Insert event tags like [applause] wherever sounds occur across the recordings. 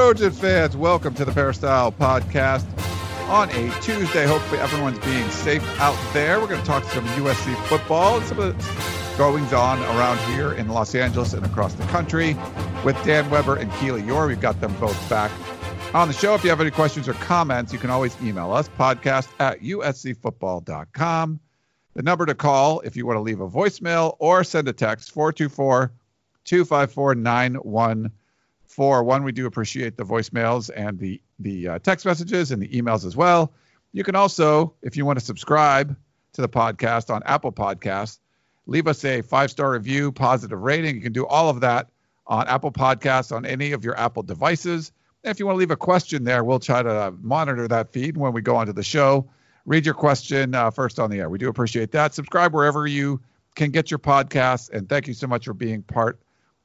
Trojan fans. Welcome to the Peristyle Podcast on a Tuesday. Hopefully, everyone's being safe out there. We're going to talk some USC football and some of the goings on around here in Los Angeles and across the country with Dan Weber and Keely Eure. We've got them both back on the show. If you have any questions or comments, you can always email us podcast at uscfootball.com. The number to call if you want to leave a voicemail or send a text 424 254 9141. We do appreciate the voicemails and the, the uh, text messages and the emails as well. You can also, if you want to subscribe to the podcast on Apple Podcasts, leave us a five star review, positive rating. You can do all of that on Apple Podcasts on any of your Apple devices. If you want to leave a question there, we'll try to monitor that feed when we go onto the show. Read your question uh, first on the air. We do appreciate that. Subscribe wherever you can get your podcasts. And thank you so much for being part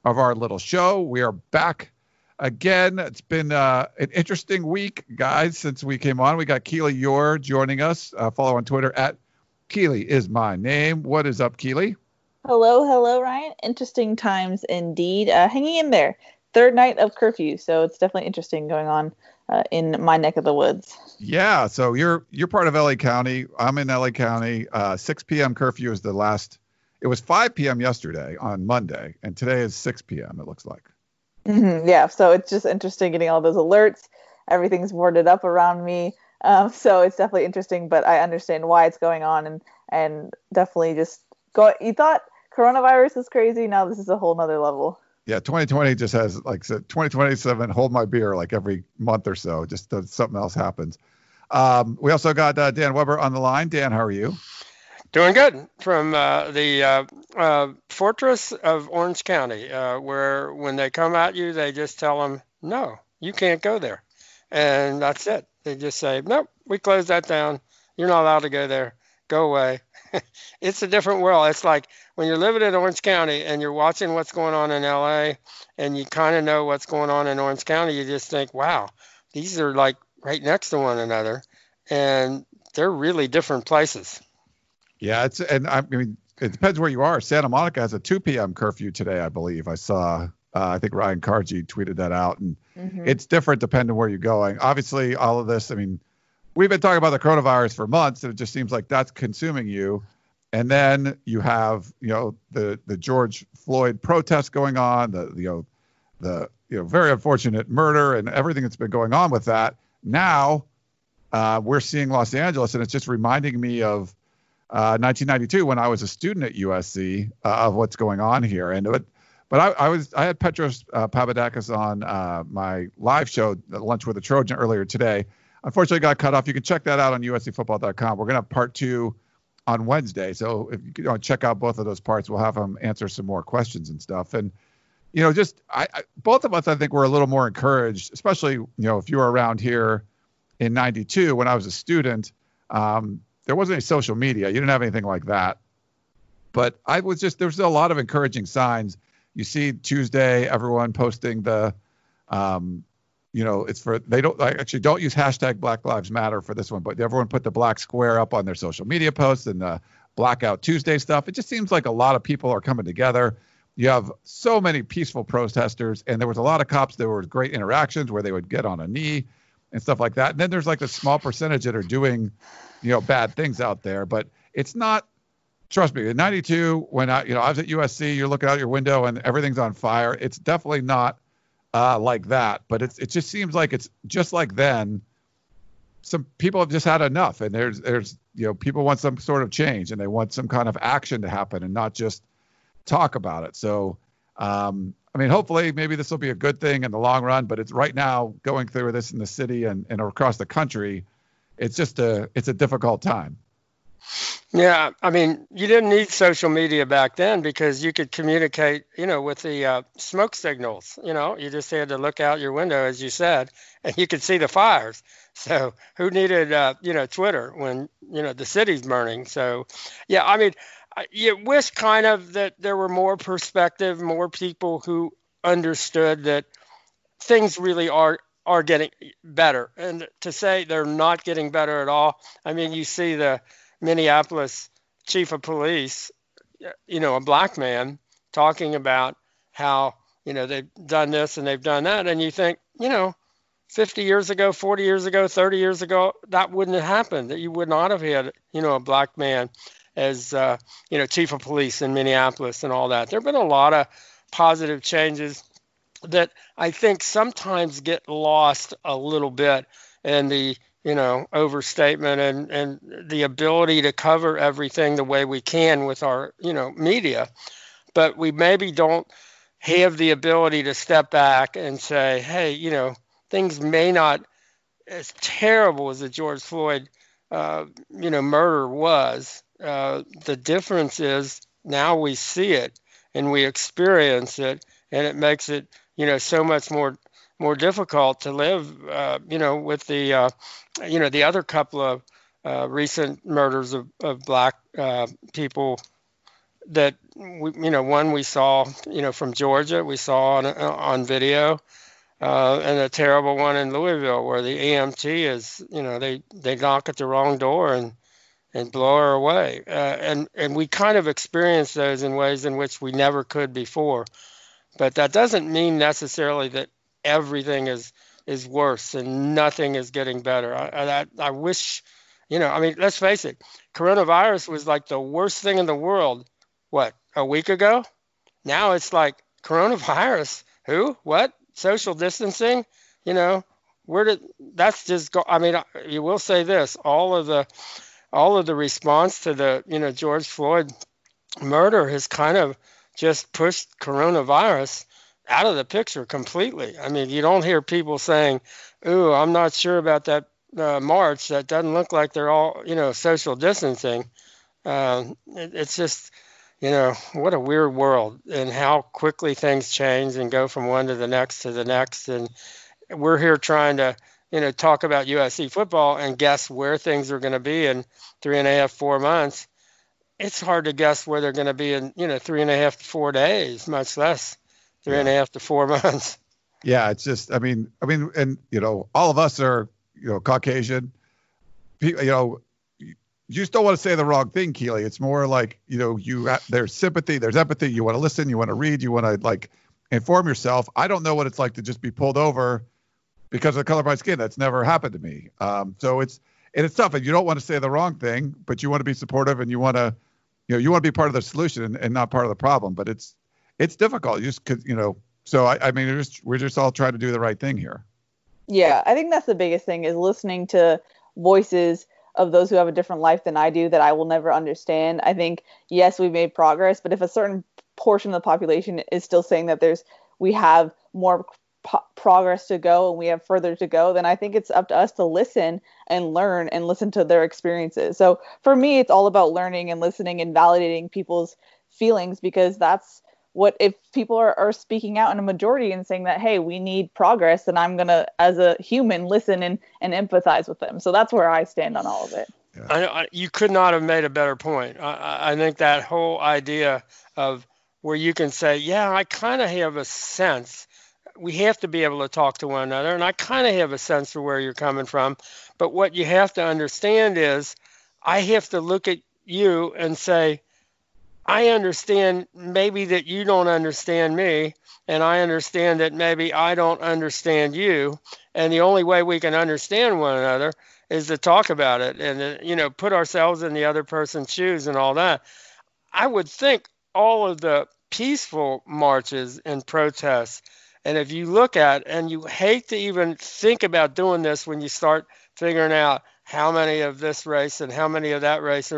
of our little show. We are back again. It's been uh, an interesting week, guys, since we came on. We got Keely Eure joining us. Uh, follow on Twitter at Keely is my name. What is up, Keely? Hello, hello, Ryan. Interesting times indeed. Uh, hanging in there. Third night of curfew, so it's definitely interesting going on uh, in my neck of the woods. Yeah, so you're you're part of LA County. I'm in LA County. Uh, 6 p.m. curfew is the last it was 5 p.m. yesterday on Monday, and today is 6 p.m. It looks like. Mm-hmm, yeah, so it's just interesting getting all those alerts. Everything's boarded up around me, um, so it's definitely interesting. But I understand why it's going on, and and definitely just go. You thought coronavirus is crazy. Now this is a whole nother level. Yeah, 2020 just has like said 2027. Hold my beer like every month or so. Just something else happens. Um, we also got uh, Dan Weber on the line. Dan, how are you? Doing good from uh, the uh, uh, fortress of Orange County, uh, where when they come at you, they just tell them, no, you can't go there. And that's it. They just say, nope, we close that down. You're not allowed to go there. Go away. [laughs] it's a different world. It's like when you're living in Orange County and you're watching what's going on in LA and you kind of know what's going on in Orange County, you just think, wow, these are like right next to one another. And they're really different places. Yeah, it's and I mean it depends where you are. Santa Monica has a 2 p.m. curfew today, I believe. I saw. Uh, I think Ryan Kartje tweeted that out, and mm-hmm. it's different depending where you're going. Obviously, all of this. I mean, we've been talking about the coronavirus for months, and it just seems like that's consuming you. And then you have, you know, the the George Floyd protests going on, the you know, the you know very unfortunate murder and everything that's been going on with that. Now, uh, we're seeing Los Angeles, and it's just reminding me of 1992 uh, when I was a student at USC uh, of what's going on here. And but but I, I was I had Petros uh, Papadakis on uh, my live show, Lunch with a Trojan, earlier today. Unfortunately, got cut off. You can check that out on USCFootball.com. We're gonna have part two on Wednesday, so if you know, check out both of those parts, we'll have them answer some more questions and stuff. And you know, just I, I both of us, I think, were a little more encouraged, especially you know if you were around here in '92 when I was a student. Um, there wasn't any social media. You didn't have anything like that. But I was just there was a lot of encouraging signs. You see Tuesday, everyone posting the, um, you know, it's for they don't like, actually don't use hashtag Black Lives Matter for this one, but everyone put the black square up on their social media posts and the Blackout Tuesday stuff. It just seems like a lot of people are coming together. You have so many peaceful protesters, and there was a lot of cops. There were great interactions where they would get on a knee and stuff like that. And then there's like a small percentage that are doing you know bad things out there, but it's not. Trust me, in '92, when I you know I was at USC, you're looking out your window and everything's on fire. It's definitely not uh, like that, but it's it just seems like it's just like then. Some people have just had enough, and there's there's you know people want some sort of change and they want some kind of action to happen and not just talk about it. So um, I mean, hopefully, maybe this will be a good thing in the long run. But it's right now going through this in the city and, and across the country it's just a it's a difficult time. Yeah, I mean, you didn't need social media back then because you could communicate, you know, with the uh, smoke signals. You know, you just had to look out your window, as you said, and you could see the fires. [laughs] So who needed, uh, you know, Twitter when you know the city's burning? So, yeah, I mean, you wish kind of that there were more perspective, more people who understood that things really are are getting better. And to say they're not getting better at all, I mean, you see the Minneapolis chief of police, you know, a black man talking about how, you know, they've done this and they've done that. And you think, you know, 50 years ago, 40 years ago, 30 years ago, that wouldn't have happened, that you would not have had, you know, a black man as, uh, you know, chief of police in Minneapolis and all that. There have been a lot of positive changes that I think sometimes get lost a little bit in the you know overstatement and and the ability to cover everything the way we can with our you know media. But we maybe don't have the ability to step back and say hey you know things may not as terrible as the George Floyd uh, you know murder was uh, the difference is now we see it and we experience it and it makes it you know so much more more difficult to live uh, you know with the uh, you know the other couple of uh, recent murders of, of black uh, people that we, you know one we saw you know from Georgia we saw on on video uh, and a terrible one in Louisville where the EMT is you know they they knock at the wrong door and and blow her away. Uh, and and we kind of experience those in ways in which we never could before but that doesn't mean necessarily that everything is is worse and nothing is getting better. I, I, I wish, you know, I mean, let's face it, coronavirus was like the worst thing in the world. What a week ago? Now it's like coronavirus. [laughs] Who? What? Social distancing? You know, where did that's just go? I mean, you will say this: all of the all of the response to the you know George Floyd murder has kind of just pushed coronavirus out of the picture completely. I mean, you don't hear people saying, "Ooh, I'm not sure about that uh, march. That doesn't look like they're all, you know, social distancing." Uh, it, it's just, you know, what a weird world, and how quickly things change and go from one to the next to the next. And we're here trying to, you know, talk about USC football and guess where things are going to be in three and a half, four months it's hard to guess where they're going to be in you know three and a half to four days, much less three yeah. and a half to four [laughs] months. Yeah, it's just I mean I mean and you know all of us are you know Caucasian, you know. You just don't want to say the wrong thing, Keely. It's more like you know, you there's sympathy, there's empathy. You want to listen, you want to read, you want to like inform yourself. I don't know what it's like to just be pulled over because of the color of my skin. That's never happened to me. Um, so it's and it's tough. And you don't want to say the wrong thing, but you want to be supportive and you want to you know you want to be part of the solution and, and not part of the problem but it's it's difficult just because you know so i, I mean we're just, we're just all trying to do the right thing here yeah i think that's the biggest thing is listening to voices of those who have a different life than i do that i will never understand i think yes we've made progress but if a certain portion of the population is still saying that there's we have more po- progress to go and we have further to go, then I think it's up to us to listen and learn and listen to their experiences. So for me, it's all about learning and listening and validating people's feelings because that's what if people are, are speaking out in a majority and saying that hey we need progress then i'm going to as a human listen and, and empathize with them so that's where i stand on all of it yeah. I, I, you could not have made a better point I, I think that whole idea of where you can say yeah i kind of have a sense we have to be able to talk to one another. And I kind of have a sense of where you're coming from. But what you have to understand is I have to look at you and say, I understand maybe that you don't understand me, and I understand that maybe I don't understand you. And the only way we can understand one another is to talk about it and, uh, you know, put ourselves in the other person's shoes and all that. I would think all of the peaceful marches and protests and if you look at and you hate to even think about doing this when you start figuring out how many of this race and how many of that race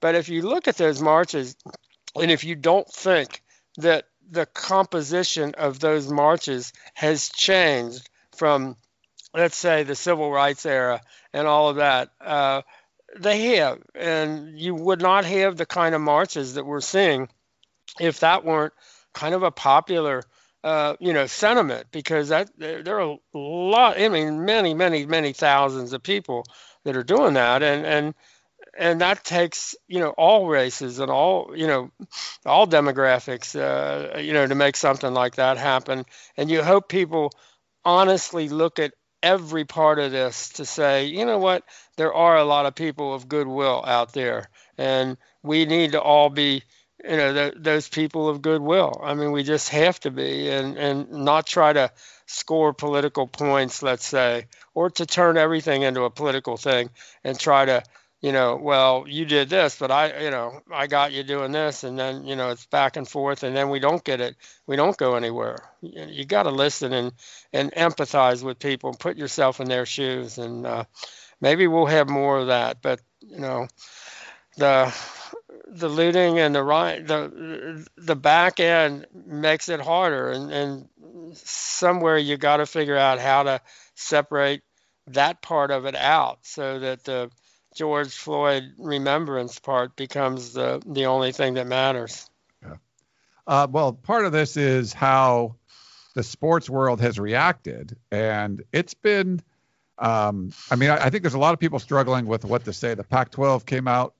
but if you look at those marches and if you don't think that the composition of those marches has changed from let's say the civil rights era and all of that uh, they have, and you would not have the kind of marches that we're seeing if that weren't kind of a popular, uh, you know, sentiment. Because that there, are a lot, I mean, many, many, many thousands of people that are doing that, and and and that takes you know all races and all you know all demographics uh, you know to make something like that happen and you hope people honestly look at every part of this to say you know what there are a lot of people of goodwill out there and we need to all be you know th- those people of goodwill i mean we just have to be and and not try to score political points let's say or to turn everything into a political thing and try to you know, well, you did this, but I, you know, I got you doing this, and then, you know, it's back and forth, and then we don't get it. We don't go anywhere. You, you got to listen and and empathize with people, put yourself in their shoes, and uh, maybe we'll have more of that. But you know, the the looting and the right the the back end makes it harder, and and somewhere you got to figure out how to separate that part of it out so that the George Floyd remembrance part becomes the the only thing that matters. Yeah. Uh, well, part of this is how the sports world has reacted, and it's been. Um, I mean, I, I, think there's a lot of people struggling with what to say. The Pac-12 came out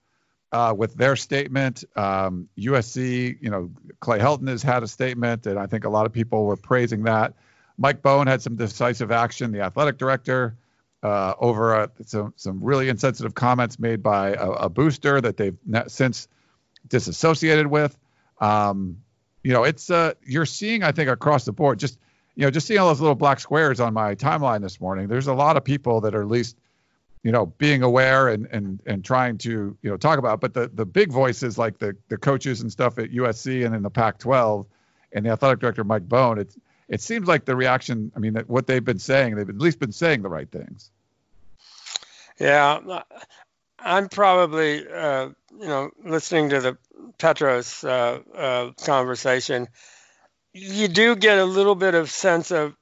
uh, with their statement. Um, USC, you know, Clay Helton has had a statement, and I think a lot of people were praising that. Mike Bohn had some decisive action. The athletic director uh, over a, some some really insensitive comments made by a, a booster that they've since disassociated with. Um, you know, it's uh, you're seeing I think across the board just you know just seeing all those little black squares on my timeline this morning. There's a lot of people that are at least you know being aware and and and trying to you know talk about. But the the big voices like the the coaches and stuff at USC and in the Pac-12 and the athletic director Mike Bohn. It it seems like the reaction. I mean, what they've been saying, they've at least been saying the right things. Yeah, I'm probably, uh, you know, listening to the Petros uh, uh, conversation. You do get a little bit of sense of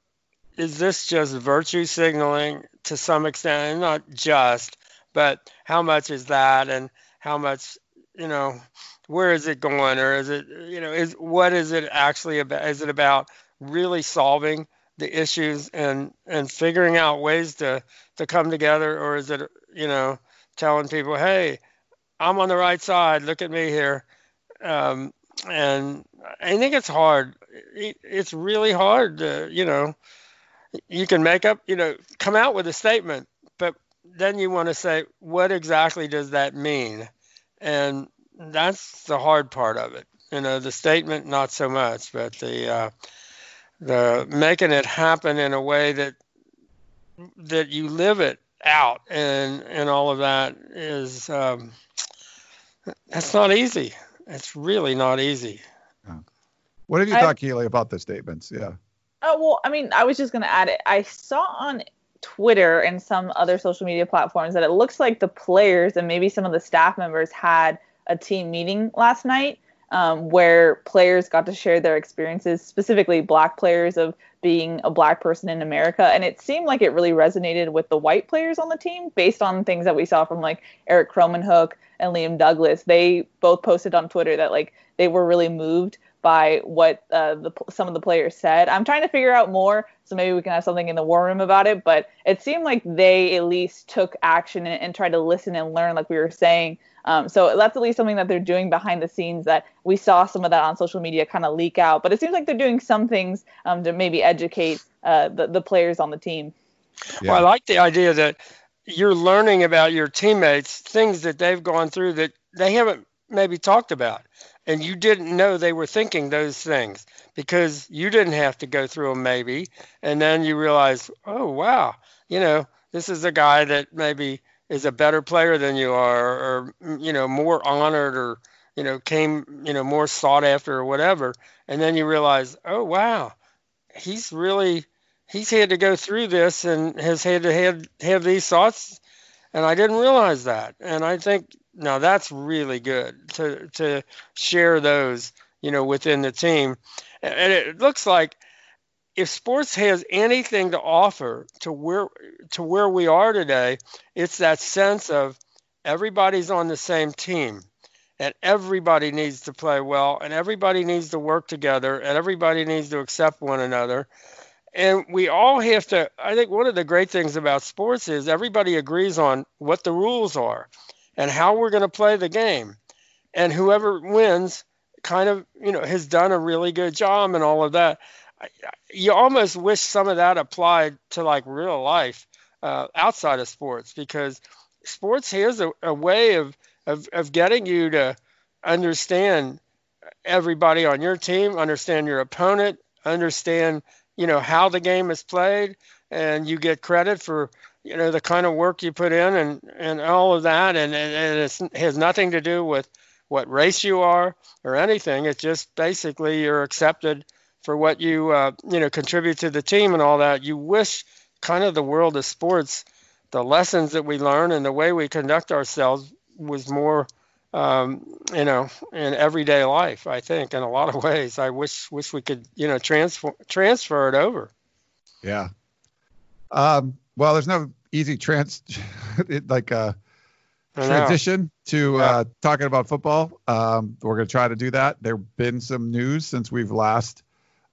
is this just virtue signaling to some extent, and not just, but how much is that, and how much, you know, where is it going, or is it, you know, is what is it actually about? Is it about really solving the issues and and figuring out ways to to come together? Or is it you know telling people hey i'm on the right side. Look at me here. Um, and i think it's hard. It's really hard to you know you can make up you know come out with a statement but then you want to say what exactly does that mean and that's the hard part of it you know the statement not so much but the uh, the making it happen in a way that that you live it out and and all of that is um, that's not easy. It's really not easy. What have you thought, Keely, about the statements? Yeah. Oh well, I mean, I was just to add it. I saw on Twitter and some other social media platforms that it looks like the players and maybe some of the staff members had a team meeting last night um, where players got to share their experiences, specifically black players of being a black person in America. And it seemed like it really resonated with the white players on the team based on things that we saw from like Erik Krommenhoek and Liam Douglass. They both posted on Twitter that like they were really moved by what uh, the, some of the players said. I'm trying to figure out more, so maybe we can have something in the war room about it. But it seemed like they at least took action and, and tried to listen and learn, like we were saying, um, so that's at least something that they're doing behind the scenes that we saw some of that on social media kind of leak out. But it seems like they're doing some things um, to maybe educate uh, the, the players on the team. Yeah. Well, I like the idea that you're learning about your teammates, things that they've gone through that they haven't maybe talked about. And you didn't know they were thinking those things because you didn't have to go through them, maybe. And then you realize, oh, wow, you know, this is a guy that maybe is a better player than you are, or mm, you know, more honored, or you know, came you know more sought after, or whatever, and then you realize, oh wow, he's really he's had to go through this and has had to have have these thoughts, and I didn't realize that, and I think now that's really good to to share those you know within the team, and it looks like if sports has anything to offer to where to where we are today, it's that sense of everybody's on the same team and everybody needs to play well and everybody needs to work together and everybody needs to accept one another. And we all have to i think one of the great things about sports is everybody agrees on what the rules are and how we're going to play the game. And whoever wins kind of you know has done a really good job and all of that. You almost wish some of that applied to like real life uh, outside of sports because sports has a, a way of, of of getting you to understand everybody on your team understand your opponent understand you know how the game is played and you get credit for you know the kind of work you put in and and all of that and and, it has nothing to do with what race you are or anything it's just basically you're accepted for what you uh, you know contribute to the team and all that you wish kind of the world of sports the lessons that we learn and the way we conduct ourselves was more um, you know, in everyday life. I think in a lot of [laughs] ways, I wish wish we could you know transfer transfer it over. Yeah. Um, well, there's no easy trans [laughs] like uh, transition to yeah. uh, talking about football. Um, we're going to try to do that. There've been some news since we've last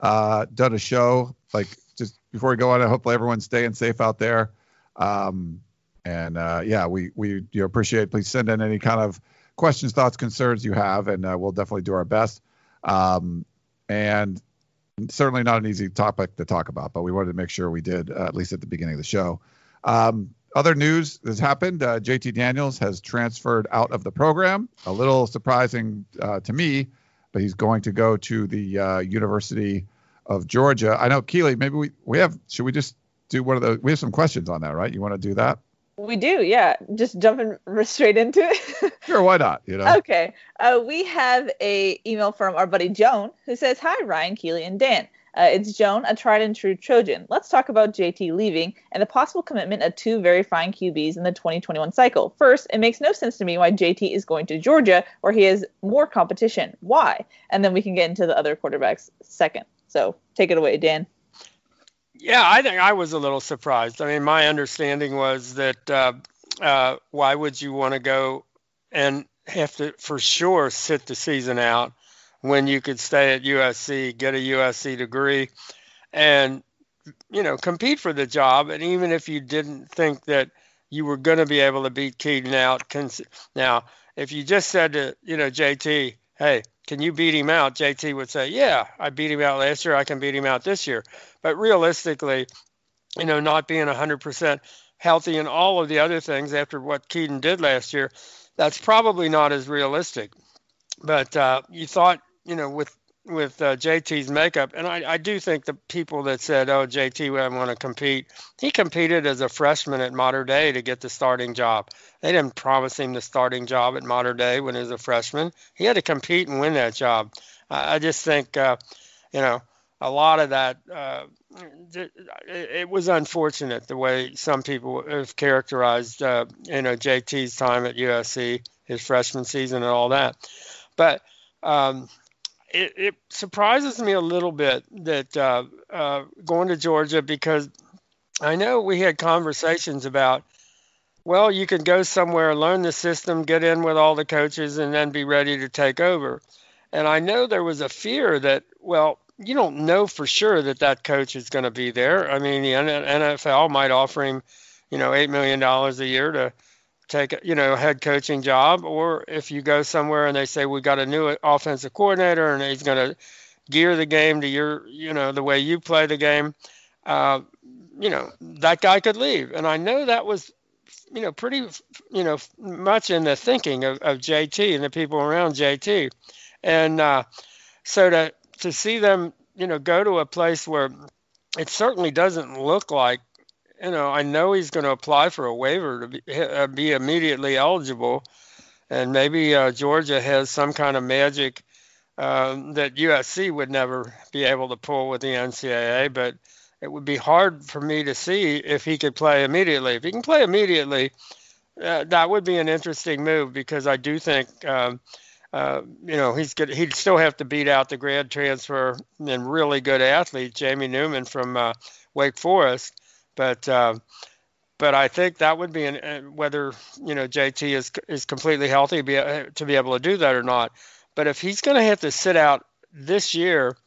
uh, done a show. Like just before we go on, I hope everyone's staying safe out there. Um, and uh, yeah, we we you appreciate. Please send in any kind of questions, thoughts, concerns you have, and uh, we'll definitely do our best. Um, and certainly not an easy topic to talk about, but we wanted to make sure we did uh, at least at the beginning of the show. Um, other news has happened. Uh, JT Daniels has transferred out of the program. A little surprising uh, to me, but he's going to go to the uh, University of Georgia. I know Keely. Maybe we we have. Should we just do one of the? We have some questions on that, right? You want to do that? We do, yeah. Just jumping straight into it. [laughs] sure, why not? You know. Okay. Uh, we have a email from our buddy Joan who says, "Hi, Ryan, Keely, and Dan. Uh, it's Joan, a tried and true Trojan. Let's talk about JT leaving and the possible commitment of two very fine QBs in the 2021 cycle. First, it makes no sense to me why JT is going to Georgia, where he has more competition. Why? And then we can get into the other quarterbacks second. So take it away, Dan." Yeah, I think I was a little surprised. I mean, my understanding was that uh, uh, why would you want to go and have to for sure sit the season out when you could stay at USC, get a USC degree, and you know compete for the job. And even if you didn't think that you were going to be able to beat Kedon out, now if you just said to you know JT, hey, can you beat him out? JT would say, yeah, I beat him out last year. I can beat him out this year. But realistically, you know, not being 100% healthy and all of the other things after what Kedon did last year, that's probably not as realistic. But uh, you thought, you know, with with uh, JT's makeup, and I, I do think the people that said, "Oh, JT would want to compete," he competed as a freshman at Mater Dei to get the starting job. They didn't promise him the starting job at Mater Dei when he was a freshman. He had to compete and win that job. I, I just think, uh, you know, a lot of that uh, it, was unfortunate the way some people have characterized uh, you know JT's time at USC, his freshman season, and all that. But um, it, it, surprises me a little bit that uh, uh, going to Georgia because I know we had conversations about. Well, you can go somewhere, learn the system, get in with all the coaches, and then be ready to take over. And I know there was a fear that, well, you don't know for sure that that coach is going to be there. I mean, the NFL might offer him, you know, eight million dollars a year to take, you know, a head coaching job, or if you go somewhere and they say we got a new offensive coordinator and he's going to gear the game to your, you know, the way you play the game, uh, you know, that guy could leave. And I know that was, you know, pretty, you know, much in the thinking of, of JT and the people around JT, and uh, so to to see them, you know, go to a place where it certainly doesn't look like, you know, I know he's going to apply for a waiver to be, uh, be immediately eligible, and maybe uh, Georgia has some kind of magic uh, that USC would never be able to pull with the NCAA, but it would be hard for me to see if he could play immediately. If he can play immediately, uh, that would be an interesting move because I do think um, uh, you know, he's good. He'd still have to beat out the grad transfer and really good athlete Jamie Newman from uh, Wake Forest. But uh, but I think that would be an, uh, whether you know JT is is completely healthy be, uh, to be able to do that or not. But if he's going to have to sit out this year,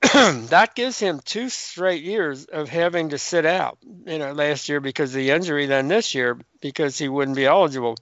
[clears throat] that gives him two straight years of having to sit out. You know, last year because of the injury, then this year because he wouldn't be eligible.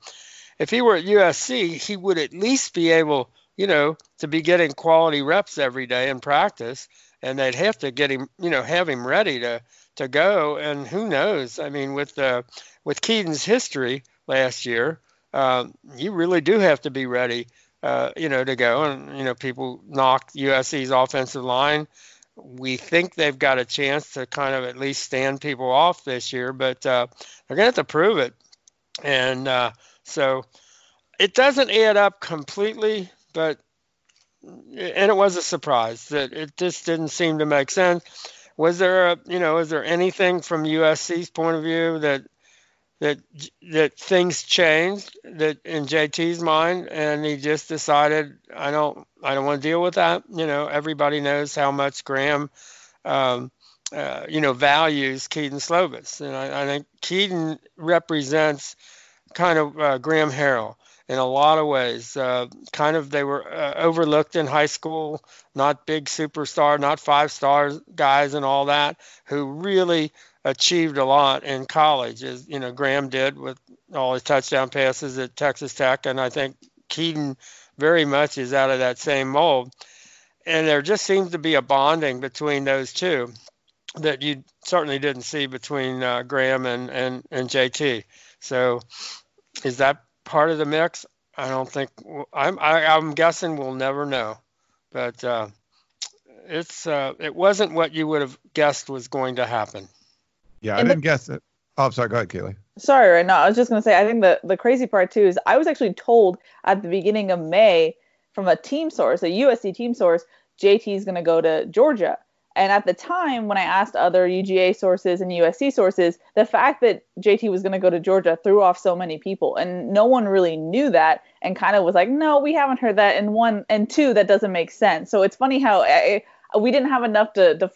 If he were at USC, he would at least be able, you know, to be getting quality reps every day in practice, and they'd have to get him, you know, have him ready to to go. And who knows? I mean, with uh, with Kedon's history last year, uh, you really do have to be ready uh, you know, to go. And, you know, people knock USC's offensive line. We think they've got a chance to kind of at least stand people off this year, but uh, they're going to have to prove it. And uh, so it doesn't add up completely, but and it was a surprise that it just didn't seem to make sense. Was there a, you know, is there anything from USC's point of view that that that things changed that in JT's mind and he just decided I don't I don't want to deal with that? You know everybody knows how much Graham um, uh, you know values Kedon Slovis. And I, I, think Kedon represents kind of uh, Graham Harrell in a lot of ways uh, kind of they were uh, overlooked in high school not big superstar not five star guys and all that who really achieved a lot in college, as you know Graham did with all his touchdown passes at Texas Tech, and I think Kedon very much is out of that same mold. And there just seems to be a bonding between those two that you certainly didn't see between uh, Graham and, and, and JT. So is that part of the mix? I don't think I'm. I, am i am guessing we'll never know, but uh, it's uh, it wasn't what you would have guessed was going to happen. Yeah, I didn't guess it. Oh, I'm sorry. Go ahead, Kaylee. Sorry, right now. I was just gonna say. I think the the crazy part too is I was actually told at the beginning of May from a team source, a USC team source, JT is gonna go to Georgia. And at the time, when I asked other UGA sources and USC sources, the fact that JT was going to go to Georgia threw off so many people, and no one really knew that, and kind of was like, "No, we haven't heard that." And one and two, that doesn't make sense. So it's funny how I, we didn't have enough to, to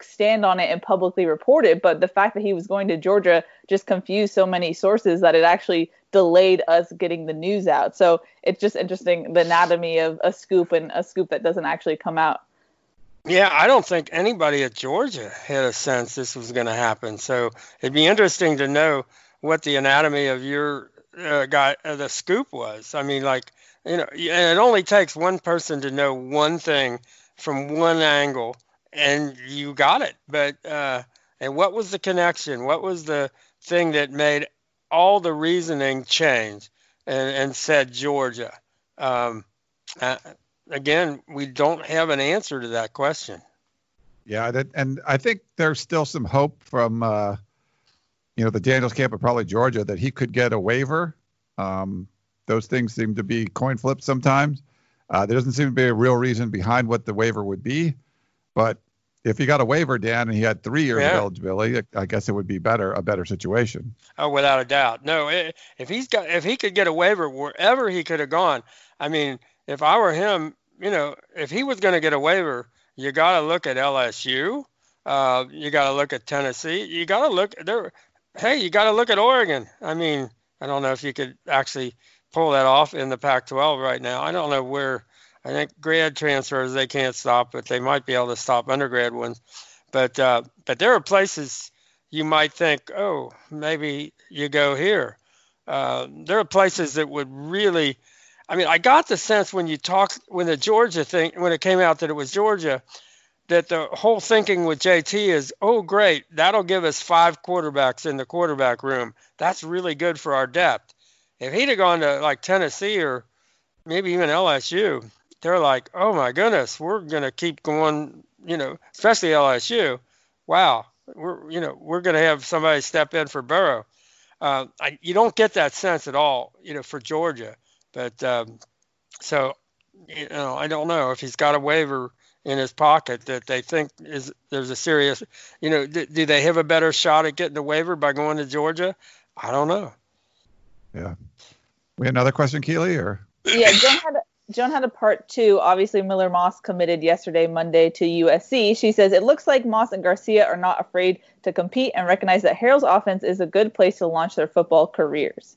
stand on it and publicly report it, but the fact that he was going to Georgia just confused so many sources that it actually delayed us getting the news out. So it's just interesting the anatomy of a scoop and a scoop that doesn't actually come out. Yeah, I don't think anybody at Georgia had a sense this was going to happen. So it'd be interesting to know what the anatomy of your uh, guy, uh, the scoop was. I mean, like, you know, and it only takes one person to know one thing from one angle and you got it. But uh, and what was the connection? What was the thing that made all the reasoning change and, and said Georgia? Um, uh, again, we don't have an answer to that question. Yeah, that, and I think there's still some hope from uh, you know the Daniels camp of probably Georgia that he could get a waiver. Um, those things seem to be coin flips sometimes. Uh, there doesn't seem to be a real reason behind what the waiver would be, but if he got a waiver, Dan, and he had three years yeah. of eligibility, I guess it would be better, a better situation. Oh, without a doubt. No, if he's got, if he could get a waiver wherever he could have gone, I mean, if I were him, you know, if he was going to get a waiver, you got to look at LSU. Uh, you got to look at Tennessee. You got to look there. Hey, you got to look at Oregon. I mean, I don't know if you could actually pull that off in the Pac-12 right now. I don't know where. I think grad transfers they can't stop, but they might be able to stop undergrad ones. But uh, but there are places you might think, oh, maybe you go here. Uh, there are places that would really. I mean, I got the sense when you talk when the Georgia thing when it came out that it was Georgia, that the whole thinking with JT is, oh, great, that'll give us five quarterbacks in the quarterback room. That's really good for our depth. If he'd have gone to like Tennessee or maybe even LSU, they're like, oh my goodness, we're gonna keep going. You know, especially LSU. Wow, we're you know we're gonna have somebody step in for Burrow. Uh, I, you don't get that sense at all, you know, for Georgia. But um, so, you know, I don't know if he's got a waiver in his pocket that they think is there's a serious, you know, do, do they have a better shot at getting a waiver by going to Georgia? I don't know. Yeah. We had another question, Keely, or? Yeah, Jen had Joan had a part two. Obviously, Miller Moss committed yesterday, Monday, to USC. She says it looks like Moss and Garcia are not afraid to compete and recognize that Harrell's offense is a good place to launch their football careers.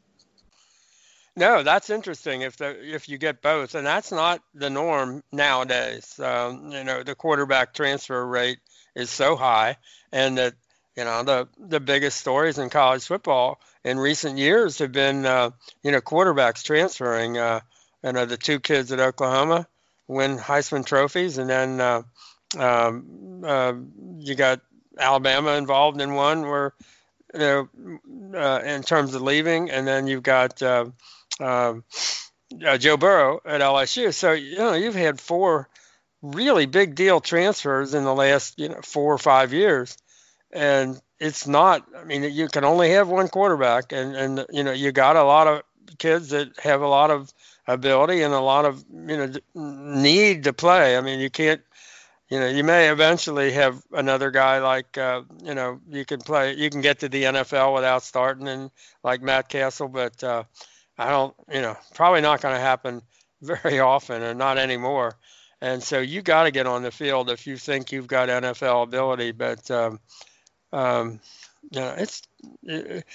No, that's interesting if the if you get both, and that's not the norm nowadays. Um, you know, the quarterback transfer rate is so high, and that you know the the biggest stories in college football in recent years have been uh, you know quarterbacks transferring. Uh, you know, the two kids at Oklahoma win Heisman trophies, and then uh, um, uh, you got Alabama involved in one where you know uh, in terms of leaving, and then you've got uh, um, uh, Joe Burrow at LSU. So you know you've had four really big deal transfers in the last you know four or five years, and it's not. I mean, you can only have one quarterback, and and you know you got a lot of kids that have a lot of ability and a lot of you know need to play. I mean, you can't. You know, you may eventually have another guy like, uh, you know, you can play, you can get to the NFL without starting, and like Matt Cassel, but uh, I don't, you know, probably not going to happen [laughs] very often and not anymore. And so you got to get on the field if you think you've got NFL ability. But, um, um, you know, it's, it,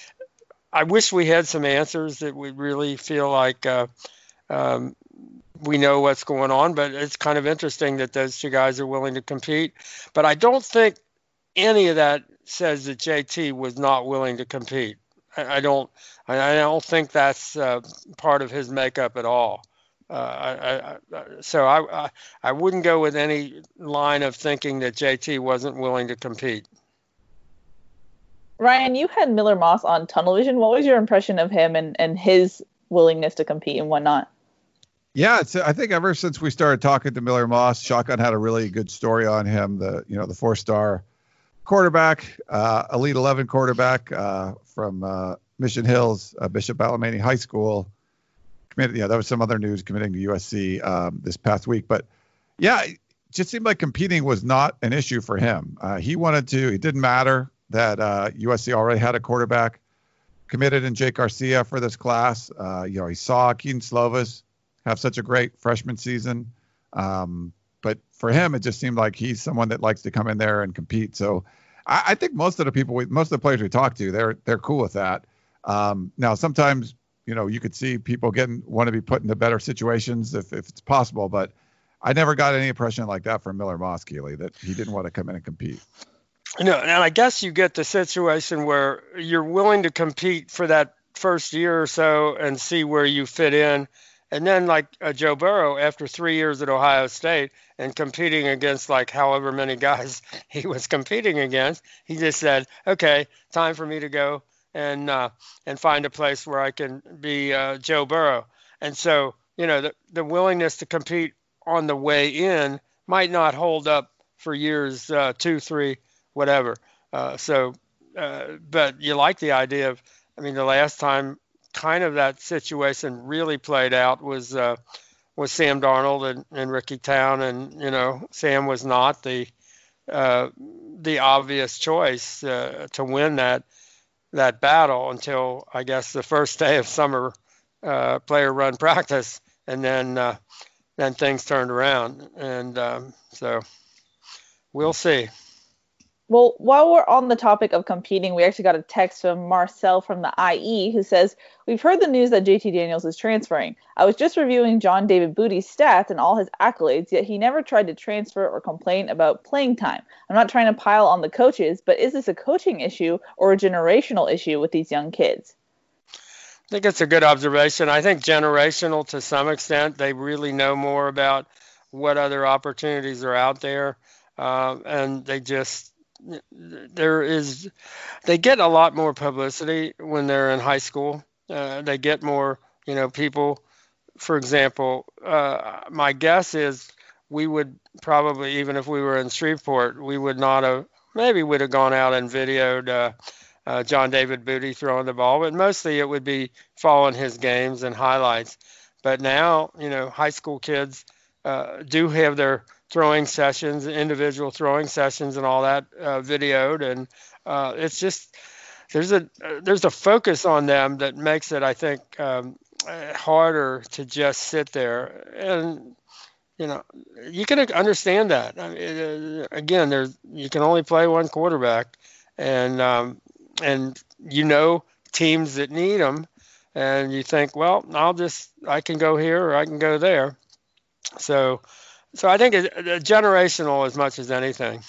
I wish we had some answers that we really feel like uh, um, we know what's going on. But it's kind of interesting that those two guys are willing to compete. But I don't think any of that says that JT was not willing to compete. I, I don't. I don't think that's uh, part of his makeup at all. Uh, I, I, so I, I wouldn't go with any line of thinking that JT wasn't willing to compete. Ryan, you had Miller Moss on Tunnel Vision. What was your impression of him and, and his willingness to compete and whatnot? Yeah, it's, I think ever since we started talking to Miller Moss, Shotgun had a really good story on him. The you know the four star quarterback, uh, Elite 11 quarterback uh, from uh, Mission Hills, uh, Bishop Alemany High School. Committed, yeah, that was some other news committing to USC um, this past week. But yeah, it just seemed like competing was not an issue for him. Uh, he wanted to, it didn't matter that USC already had a quarterback committed in Jake Garcia for this class. you know, he saw Kedon Slovis have such a great freshman season. Um, for him, it just seemed like he's someone that likes to come in there and compete. So I, I think most of the people, we, most of the players we talk to, they're they're cool with that. Um, now, sometimes you know you could see people getting want to be put into better situations if, if it's possible, but I never got any impression like that from Miller Moss Keely that he didn't want to come in and compete. No, and I guess you get the situation where you're willing to compete for that first year or so and see where you fit in and then, like uh, Joe Burrow, after three years at Ohio State and competing against like however many [laughs] guys he was competing against, he just said, "Okay, time for me to go and uh, and find a place where I can be uh, Joe Burrow." And so, you know, the the willingness to compete on the way in might not hold up for years uh, two, three, whatever. Uh, so, uh, but you like the idea of. I mean, the last time kind of that situation really played out was uh, was Sam Darnold and, and Ricky Town, and you know Sam was not the uh, the obvious choice uh, to win that that battle until I guess the first day of summer uh, player run practice, and then uh, then things turned around, and um, so we'll see. Well, while we're on the topic of competing, we actually got a text from Marcel from the IE who says, We've heard the news that JT Daniels is transferring. I was just reviewing John David Booty's stats and all his accolades, yet he never tried to transfer or complain about playing time. I'm not trying to pile on the coaches, but is this a coaching issue or a generational issue with these young kids? I think it's a good observation. I think generational to some extent. They really know more about what other opportunities are out there. Uh, and they just there is they get a lot more publicity when they're in high school. Uh, they get more, you know, people. For example, uh, my guess is we would probably, even if we were in Shreveport, we would not have. Maybe would have gone out and videoed uh, uh, John David Booty throwing the ball, but mostly it would be following his games and highlights. But now, you know, high school kids uh, do have their throwing sessions, individual throwing sessions, and all that uh, videoed, and uh, it's just there's a there's a focus on them that makes it, I think, um, harder to just sit there. And you know you can understand that. I mean, uh, again there's you can only play one quarterback. And um, and you know teams that need them and you think well i'll just i can go here or i can go there. So so i think it's generational as much as anything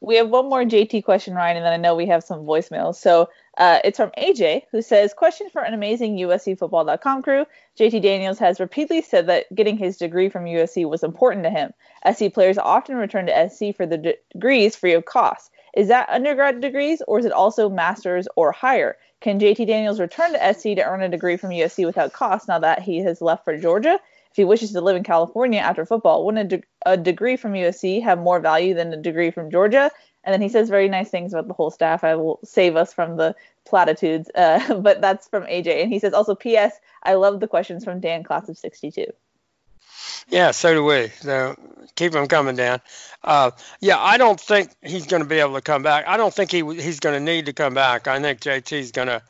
we have one more JT question, Ryan, and then I know we have some voicemails. So uh, it's from AJ, who says, Question for an amazing USCFootball.com crew. JT Daniels has repeatedly said that getting his degree from USC was important to him. SC players often return to SC for the de- degrees free of cost. Is that undergrad degrees, or is it also master's or higher? Can JT Daniels return to SC to earn a degree from USC without cost now that he has left for Georgia? If he wishes to live in California after football, wouldn't a, de- a, degree from USC have more value than a degree from Georgia? And then he says very nice things about the whole staff. I will save us from the platitudes, uh, [laughs] but that's from AJ. And he says also, P.S. I love the questions from Dan, class of '62. Yeah, so do we. So keep them coming, Dan. Uh, yeah, I don't think he's going to be able to come back. I don't think he he's going to need to come back. I think JT's going to,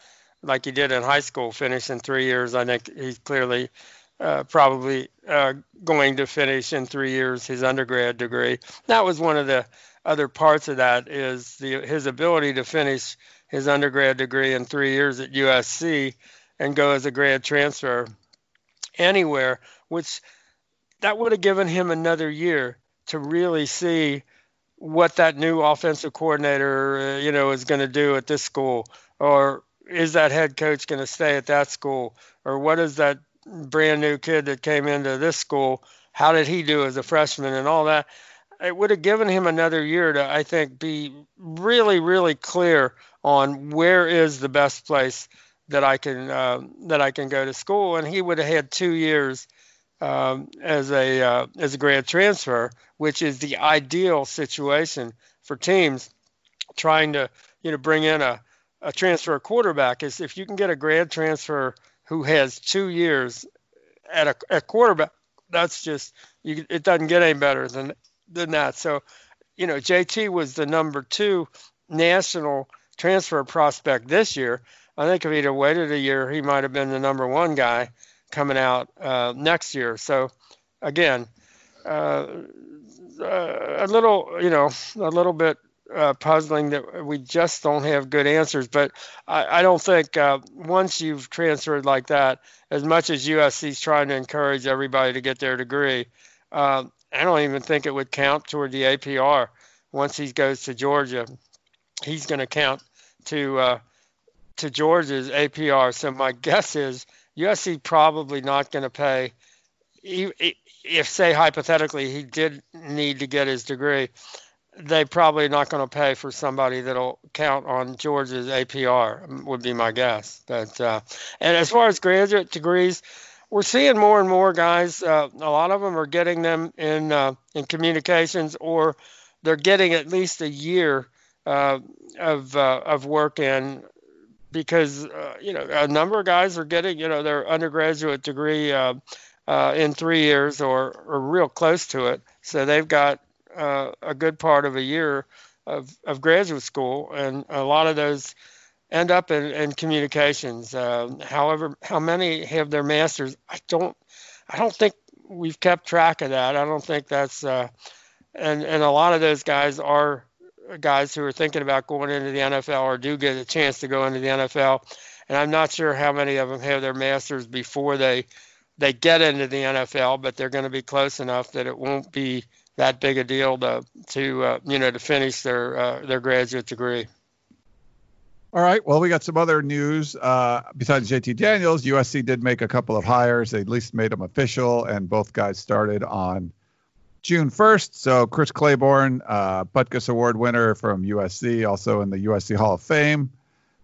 like he did in high school, finish in three years. I think he's clearly uh, probably uh, going to finish in three years his undergrad degree. That was one of the other parts of that is the his ability to finish his undergrad degree in three years at USC and go as a grad transfer anywhere, which that would have given him another year to really see what that new offensive coordinator, uh, you know, is going to do at this school, or is that head coach going to stay at that school, or what is that brand new kid that came into this school, how did he do as a freshman and all that. It would have given him another year to, I think, be really, really clear on where is the best place that I can uh, that I can go to school, and he would have had two years um, as a uh, as a grad transfer, which is the ideal situation for teams trying to you know bring in a, a transfer quarterback. Is if you can get a grad transfer who has two years at a quarterback. That's just you, it doesn't get any better than than that. So, you know, JT was the number two national transfer prospect this year. I think if he'd have waited a year, he might have been the number one guy coming out uh, next year. So, again, uh, uh, a little, you know, a little bit uh, puzzling that we just don't have good answers. But I, I don't think uh, once you've transferred like that, as much as USC is trying to encourage everybody to get their degree, uh, I don't even think it would count toward the APR. Once he goes to Georgia, he's going to count to uh, to Georgia's APR. So my guess is USC probably not going to pay. If, say hypothetically he did need to get his degree, they probably not going to pay for somebody that'll count on Georgia's APR would be my guess. But uh, and as far as graduate degrees, we're seeing more and more guys. Uh, a lot of them are getting them in uh, in communications, or they're getting at least a year uh, of uh, of work in because uh, you know a number of guys are getting you know their undergraduate degree. in three years or, or real close to it. So they've got uh, a good part of a year of, of graduate school, and a lot of those end up in, in communications. Uh, however, how many have their masters? I don't. I don't think we've kept track of that. I don't think that's. Uh, and and a lot of those guys are guys who are thinking about going into the NFL or do get a chance to go into the NFL. And I'm not sure how many of them have their masters before they they get into the NFL, but they're going to be close enough that it won't be that big a deal to to uh, you know to finish their uh, their graduate degree. All right. Well, we got some other news. Uh, besides JT Daniels, USC did make a couple of hires. They at least made them official, and both guys started on June 1st. So Chris Claiborne, uh, Butkus Award winner from USC, also in the USC Hall of Fame,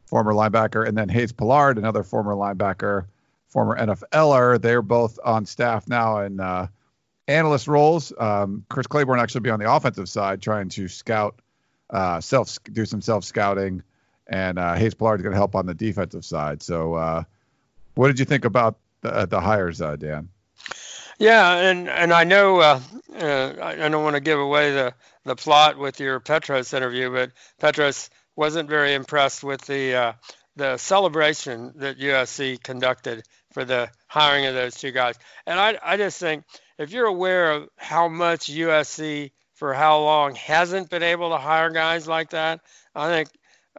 former linebacker, and then Hayes Pullard, another former linebacker, former NFLer. They're both on staff now, and uh, analyst roles. Um, Chris Claiborne actually be on the offensive side, trying to scout, uh, self do some self scouting, and uh, Hayes Pullard is going to help on the defensive side. So, uh, what did you think about the, the hires, uh, Dan? Yeah, and and I know uh, uh, I don't want to give away the the plot with your Petros interview, but Petros wasn't very impressed with the the celebration that USC conducted for the hiring of those two guys. And I, I just think if you're aware of how much USC for how long hasn't been able to hire guys like that, I think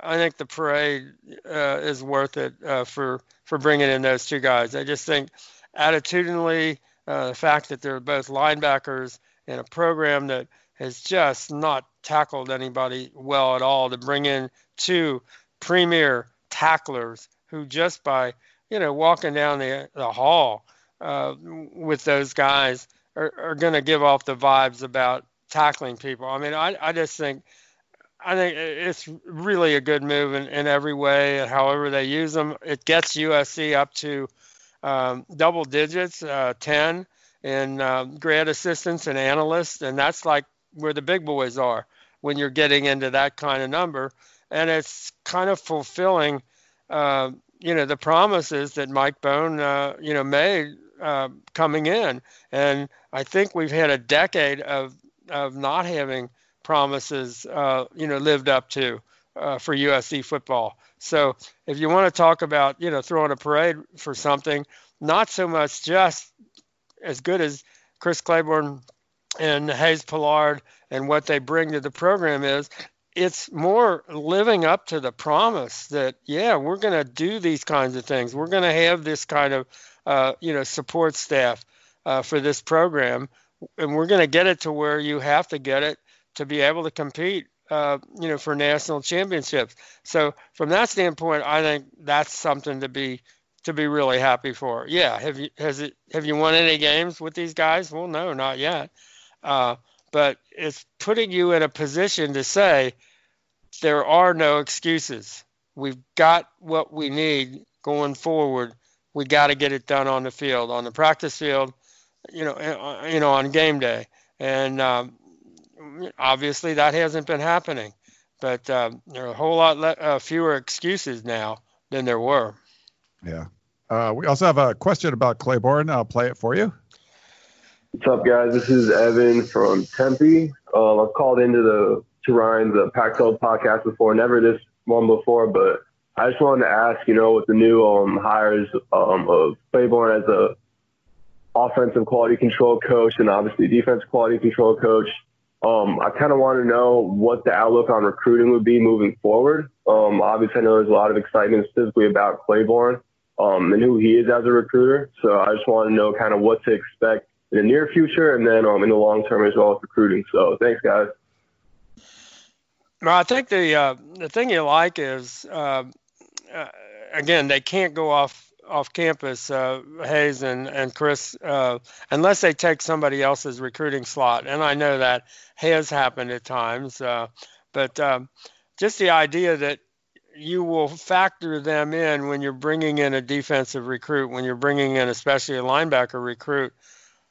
I think the parade uh, is worth it uh, for for bringing in those two guys. I just think attitudinally, uh, the fact that they're both linebackers in a program that has just not tackled anybody well at all, to bring in two premier tacklers who just by you know walking down the the hall uh, with those guys are, are going to give off the vibes about tackling people. I mean, I, I just think I think it's really a good move in, in every way. However they use them, it gets USC up to um, double digits, uh, 10 in um, grad assistants and analysts, and that's like where the big boys are when you're getting into that kind of number. And it's kind of fulfilling, uh, you know, the promises that Mike Bohn, uh, you know, made uh, coming in. And I think we've had a decade of of not having promises, uh, you know, lived up to uh, for USC football. So if you want to talk about, you know, throwing a parade for something, not so much just as good as Chris Claiborne and Hayes Pullard and what they bring to the program is, it's more living up to the promise that yeah we're going to do these kinds of things we're going to have this kind of uh, you know support staff uh, for this program and we're going to get it to where you have to get it to be able to compete, uh, you know, for national championships. So from that standpoint, I think that's something to be to be really happy for. Yeah, have you has it have you won any games with these guys? Well, no, not yet. Uh, but it's putting you in a position to say there are no excuses. We've got what we need going forward. We got to get it done on the field, on the practice field, you know, uh, you know, on game day. And um, obviously that hasn't been happening. But um, there are a whole lot le- uh, fewer excuses now than there were. Yeah. Uh, we also have a question about Claiborne. I'll play it for you. What's up, guys? This is Evan from Tempe. Um, I've called into the to Ryan's the Pac-12 podcast before, never this one before, but I just wanted to ask, you know, with the new um, hires um, of Claiborne as a offensive quality control coach and obviously defense quality control coach, um, I kind of want to know what the outlook on recruiting would be moving forward. Um, obviously, I know there's a lot of excitement specifically about Claiborne um, and who he is as a recruiter. So I just want to know kind of what to expect in the near future and then um, in the long term as well with recruiting. So thanks, guys. Well, I think the uh, the thing you like is uh, uh, again they can't go off off campus, uh, Hayes and and Chris, uh, unless they take somebody else's recruiting slot, and I know that has happened at times. Uh, but um, just the idea that you will factor them in when you're bringing in a defensive recruit, when you're bringing in especially a linebacker recruit,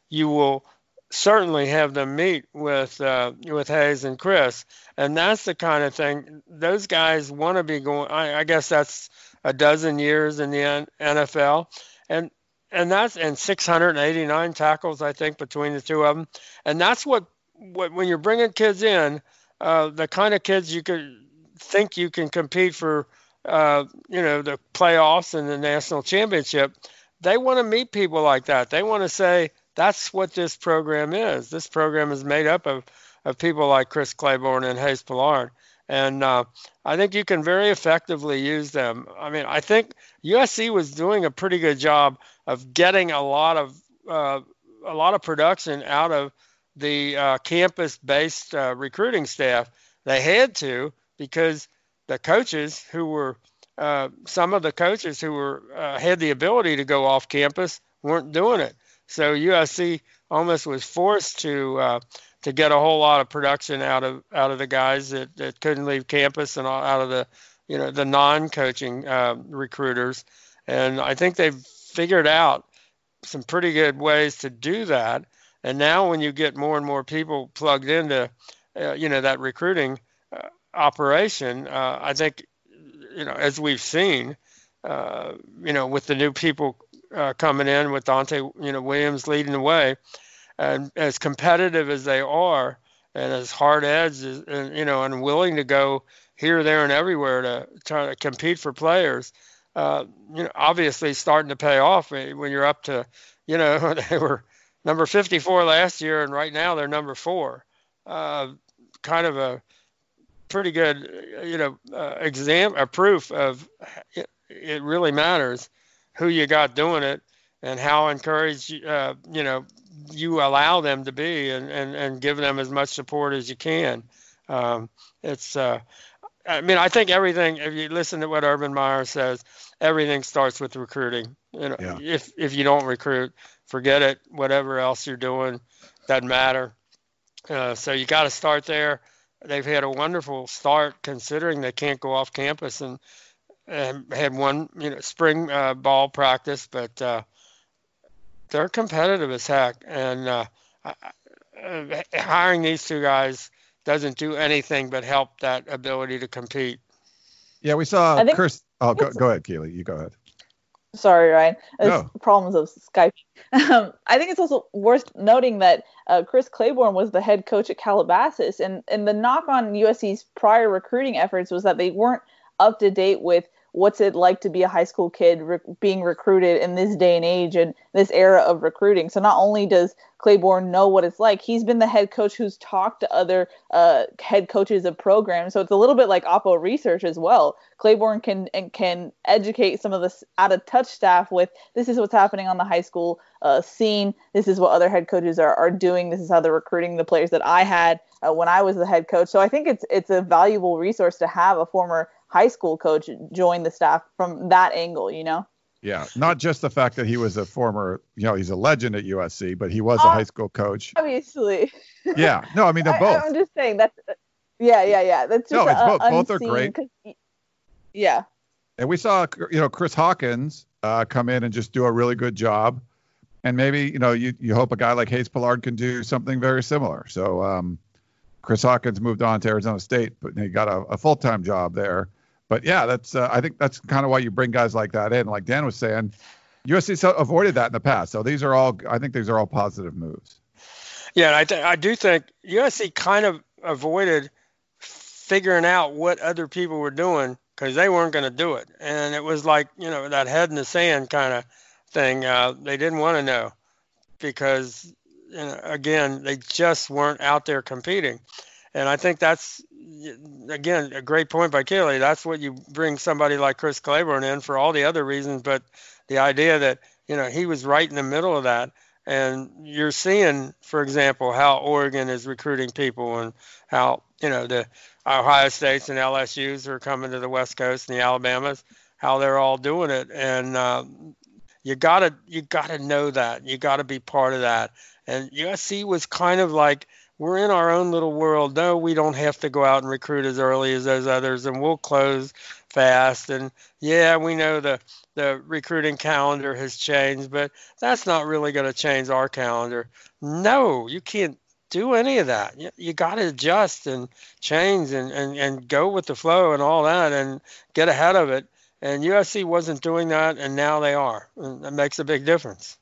you will certainly have them meet with uh, with Hayes and Chris, and that's the kind of thing those guys want to be going. I, I guess that's a dozen years in the NFL, and and that's and 689 tackles I think between the two of them, and that's what what when you're bringing kids in, uh, the kind of kids you could think you can compete for, uh, you know, the playoffs and the national championship. They want to meet people like that. They want to say that's what this program is. This program is made up of of people like Chris Claiborne and Hayes Pullard and uh, I think you can very effectively use them. I mean, I think USC was doing a pretty good job of getting a lot of uh, a lot of production out of the uh, campus-based uh, recruiting staff. They had to because the coaches who were uh, some of the coaches who were uh, had the ability to go off campus weren't doing it. So USC almost was forced to to get a whole lot of production out of out of the guys that, that couldn't leave campus and out of the you know the non-coaching uh, recruiters. And i think they've figured out some pretty good ways to do that. And now when you get more and more people plugged into uh, you know that recruiting uh, operation uh, i think you know as we've seen uh, you know with the new people uh, coming in with Donte, you know Williams leading the way and as competitive as they are, and as hard edged, and you know, and willing to go here, there, and everywhere to try to compete for players. Uh, you know, obviously starting to pay off when you're up to, you know, [laughs] they were number 54 last year, and right now they're number four. Uh, kind of a pretty good, you know, uh, exam, a proof of it, really matters who you got doing it and how encouraged, uh, you know, you allow them to be and, and, and give them as much support as you can. Um, it's, uh, I mean, I think everything, if you listen to what Urban Meyer says, everything starts with recruiting. You know, yeah. if, if you don't recruit, forget it. Whatever else you're doing doesn't matter. Uh, so you got to start there. They've had a wonderful start considering they can't go off campus and, and had one, you know, spring uh, ball practice, but uh, they're competitive as heck. And uh, hiring these two guys doesn't do anything but help that ability to compete. Yeah, we saw Chris. Oh, go, go ahead, Keely. You go ahead. Sorry, Ryan. no. problems of Skype. [laughs] Um, I think it's also worth noting that uh, Chris Claiborne was the head coach at Calabasas, and and the knock on USC's prior recruiting efforts was that they weren't up to date with what's it like to be a high school kid re- being recruited in this day and age and this era of recruiting. So not only does Claiborne know what it's like, he's been the head coach who's talked to other uh, head coaches of programs. So it's a little bit like Oppo research as well. Claiborne can can educate some of the out of touch staff with this is what's happening on the high school uh, scene. This is what other head coaches are, are doing. This is how they're recruiting the players that I had uh, when I was the head coach. So I think it's it's a valuable resource to have a former high school coach join the staff from that angle, you know? Yeah, not just the fact that he was a former, you know, he's a legend at USC, but he was a uh, high school coach. Obviously. yeah, no, I mean they're [laughs] both. I, am just saying that's, yeah, yeah, yeah. That's just no, it's both. Both are great. Yeah. And we saw, you know, Chris Hawkins uh, come in and just do a really good job, and maybe you know you you hope a guy like Hayes Pullard can do something very similar. So um, Chris Hawkins moved on to Arizona State, but he got a, a full time job there but yeah, that's uh, I think that's kind of why you bring guys like that in. Like Dan was saying, USC avoided that in the past. So these are all I think these are all positive moves. Yeah, I th- I do think USC kind of avoided figuring out what other people were doing because they weren't going to do it, and it was like you know that head in the sand kind of thing. Uh, they didn't want to know because you know, again they just weren't out there competing, and I think that's again, a great point by Kelly. That's what you bring somebody like Chris Claiborne in for all the other reasons, but the idea that you know he was right in the middle of that, and you're seeing, for example, how Oregon is recruiting people and how you know the Ohio States and LSU's are coming to the West Coast and the Alabamas, how they're all doing it, and uh, you gotta you gotta know that you gotta be part of that. And USC was kind of like we're in our own little world. No, we don't have to go out and recruit as early as those others, and we'll close fast. And yeah, we know the the recruiting calendar has changed, but that's not really going to change our calendar. No, you can't do any of that. You, you got to adjust and change and, and, and go with the flow and all that and get ahead of it. And USC wasn't doing that, and now they are. And that makes a big difference.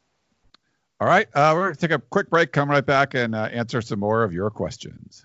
All right. Uh, we're going to take a quick break, come right back, and uh, answer some more of your questions.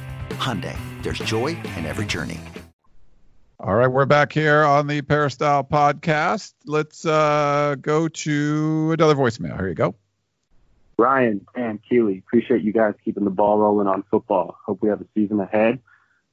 Hyundai, there's joy in every journey. All right, we're back here on the Peristyle podcast. Let's uh, go to another voicemail. Here you go. Ryan and Keeley, appreciate you guys keeping the ball rolling on football. Hope we have a season ahead.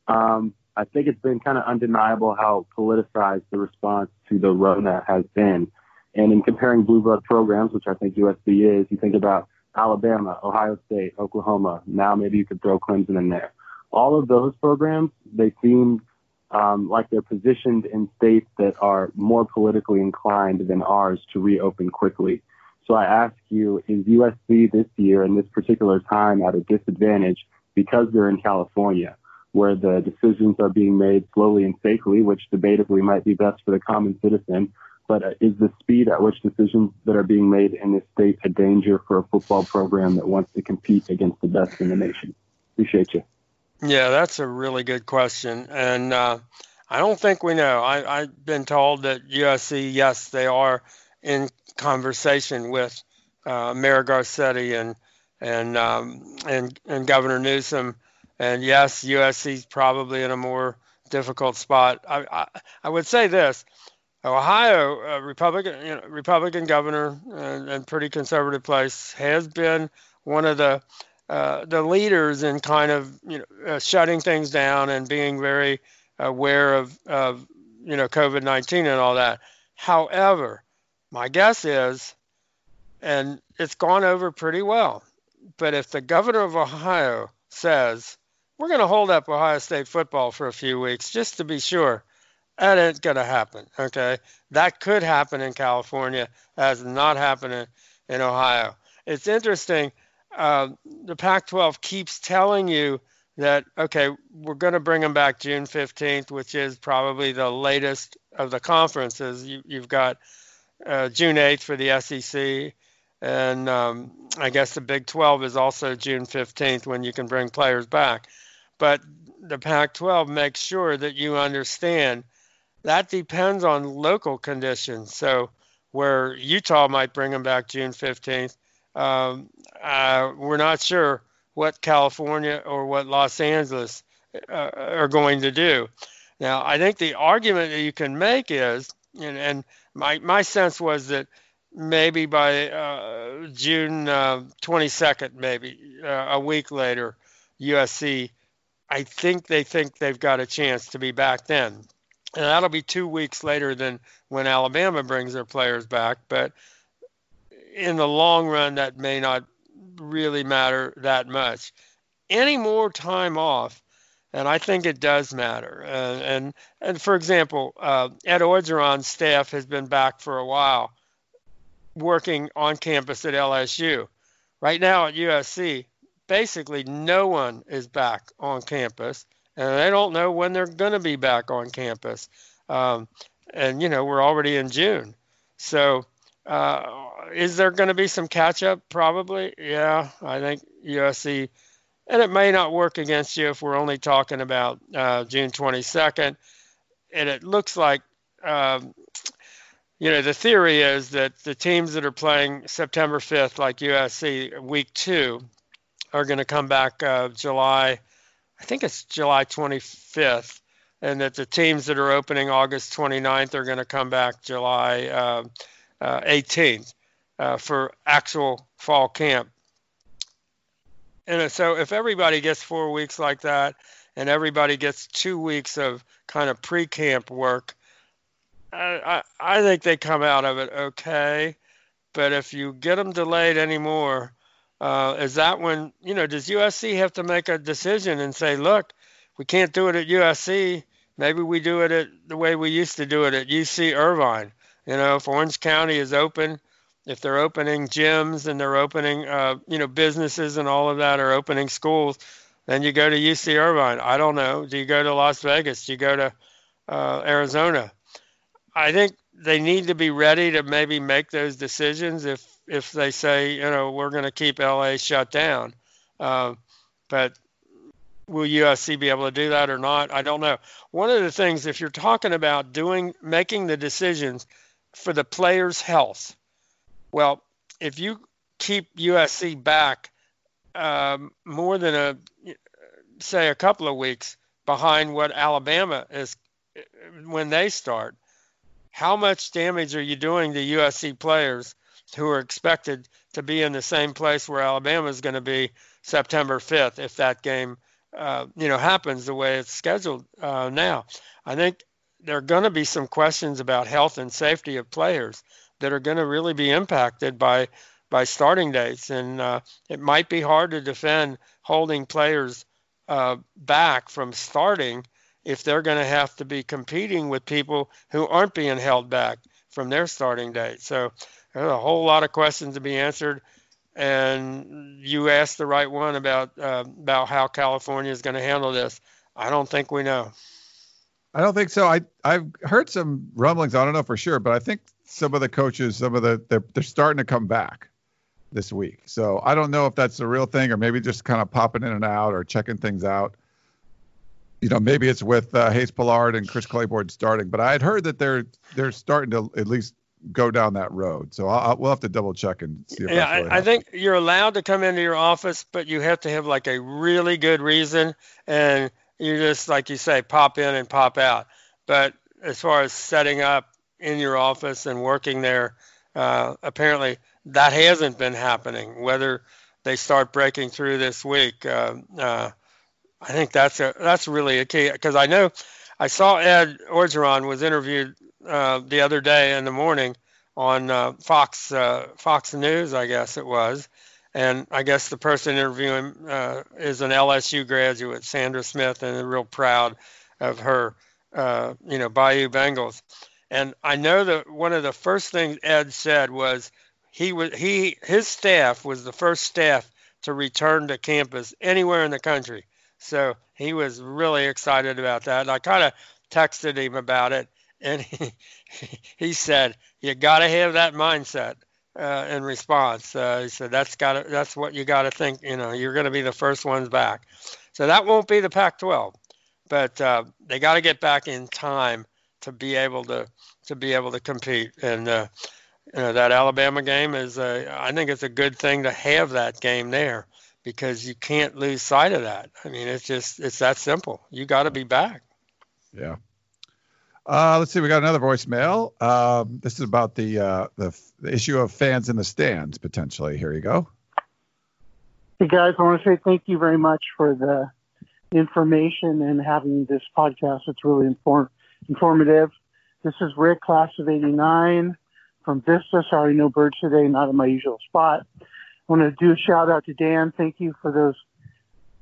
Um, I think it's been kind of undeniable how politicized the response to the Rona has been. And in comparing blue blood programs, which I think USC is, you think about Alabama, Ohio State, Oklahoma. Now maybe you could throw Clemson in there. All of those programs, they seem um, like they're positioned in states that are more politically inclined than ours to reopen quickly. So I ask you, is USC this year in this particular time at a disadvantage because they're in California, where the decisions are being made slowly and safely, which debatably might be best for the common citizen? But uh, is the speed at which decisions that are being made in this state a danger for a football program that wants to compete against the best in the nation? Appreciate you. Yeah, that's a really good question. And uh, I don't think we know. I, I've been told that USC, yes, they are in conversation with uh, Mayor Garcetti and and um, and and Governor Newsom. And yes, USC is probably in a more difficult spot. I, I, I would say this: Ohio, uh, Republican you know, Republican governor and, and, pretty conservative place, has been one of the uh, the leaders in kind of you know uh, shutting things down and being very aware of, of you know COVID-19 and all that. However, my guess is, and it's gone over pretty well, but if the governor of Ohio says we're going to hold up Ohio State football for a few weeks just to be sure, that ain't going to happen. Okay, that could happen in California, as not happening in Ohio. It's interesting uh, the Pac-12 keeps telling you that okay, we're going to bring them back June 15th, which is probably the latest of the conferences. You, have got uh, June 8th for the SEC, and um, I guess the Big 12 is also June 15th when you can bring players back. But the Pac-12 makes sure that you understand that depends on local conditions. So where Utah might bring them back June 15th, um, uh, we're not sure what California or what Los Angeles uh, are going to do. Now, I think the argument that you can make is, and, and my, my sense was that maybe by uh, June uh, 22nd, maybe uh, a week later, USC, I think they think they've got a chance to be back then. And that'll be two weeks later than when Alabama brings their players back. But in the long run, that may not really matter that much. Any more time off, and I think it does matter. And and, for example, uh, Ed Orgeron's staff has been back for a while, working on campus at LSU. Right now at USC, basically no one is back on campus, and they don't know when they're going to be back on campus. Um, and you know we're already in June, so uh, is there going to be some catch up? Probably. Yeah, I think USC, and it may not work against you if we're only talking about uh, June 22nd. And it looks like, um, you know, the theory is that the teams that are playing September 5th, like USC, week two, are going to come back uh, July, I think it's July 25th, and that the teams that are opening August 29th are going to come back July. Uh, uh, 18th uh, for actual fall camp. And so if everybody gets four weeks like that, and everybody gets two weeks of kind of pre-camp work, I, I, I think they come out of it okay. But if you get them delayed anymore, uh, is that when you know does USC have to make a decision and say, look, we can't do it at USC. Maybe we do it at the way we used to do it at UC Irvine. You know, if Orange County is open, if they're opening gyms and they're opening, uh, you know, businesses and all of that are opening schools, then you go to UC Irvine. I don't know. Do you go to Las Vegas? Do you go to uh, Arizona? I think they need to be ready to maybe make those decisions if if they say, you know, we're going to keep LA shut down. Uh, but will USC be able to do that or not? I don't know. One of the things, if you're talking about doing, making the decisions for the player's health. Well, if you keep USC back um, more than a say a couple of weeks behind what Alabama is when they start, how much damage are you doing to USC players who are expected to be in the same place where Alabama is going to be September 5th if that game, uh, you know, happens the way it's scheduled uh, now? I think there are going to be some questions about health and safety of players that are going to really be impacted by by starting dates, and uh, it might be hard to defend holding players uh, back from starting if they're going to have to be competing with people who aren't being held back from their starting date. So there's a whole lot of questions to be answered. And you asked the right one about uh, about how California is going to handle this. I don't think we know. I don't think so. I I've heard some rumblings. I don't know for sure, but I think some of the coaches, some of the they're they're starting to come back this week. So I don't know if that's a real thing or maybe just kind of popping in and out or checking things out. You know, maybe it's with uh, Hayes Pullard and Chris Claiborne starting, but I had heard that they're they're starting to at least go down that road. So I'll, we'll have to double check and see. If yeah, really I, I think you're allowed to come into your office, but you have to have like a really good reason, and you just like you say, pop in and pop out. But as far as setting up in your office and working there, uh, apparently that hasn't been happening. Whether they start breaking through this week, uh, uh, I think that's a that's really a key because I know I saw Ed Orgeron was interviewed uh, the other day in the morning on uh, Fox uh, Fox News, I guess it was, and I guess the person interviewing is an LSU graduate, Sandra Smith, and real proud of her, you know, Bayou Bengals. And I know that one of the first things Ed said was he was he his staff was the first staff to return to campus anywhere in the country. So he was really excited about that. And I kind of texted him about it, and [laughs] he, he said, "You got to have that mindset." Uh, in response, uh, he said, "That's got that's what you got to think. You know, you're going to be the first ones back." So that won't be the Pac-12, but uh, they got to get back in time to be able to to be able to compete. And uh, you know, that Alabama game is, a, I think it's a good thing to have that game there because you can't lose sight of that. I mean, it's just it's that simple. You got to be back. Yeah. Uh, let's see. We got another voicemail. Um, this is about the, uh, the the issue of fans in the stands potentially. Here you go. Hey guys, I want to say thank you very much for the information and having this podcast. It's really inform- informative. This is Rick, class of '89 from Vista. Sorry, no birds today, not in my usual spot. I want to do a shout out to Dan. Thank you for those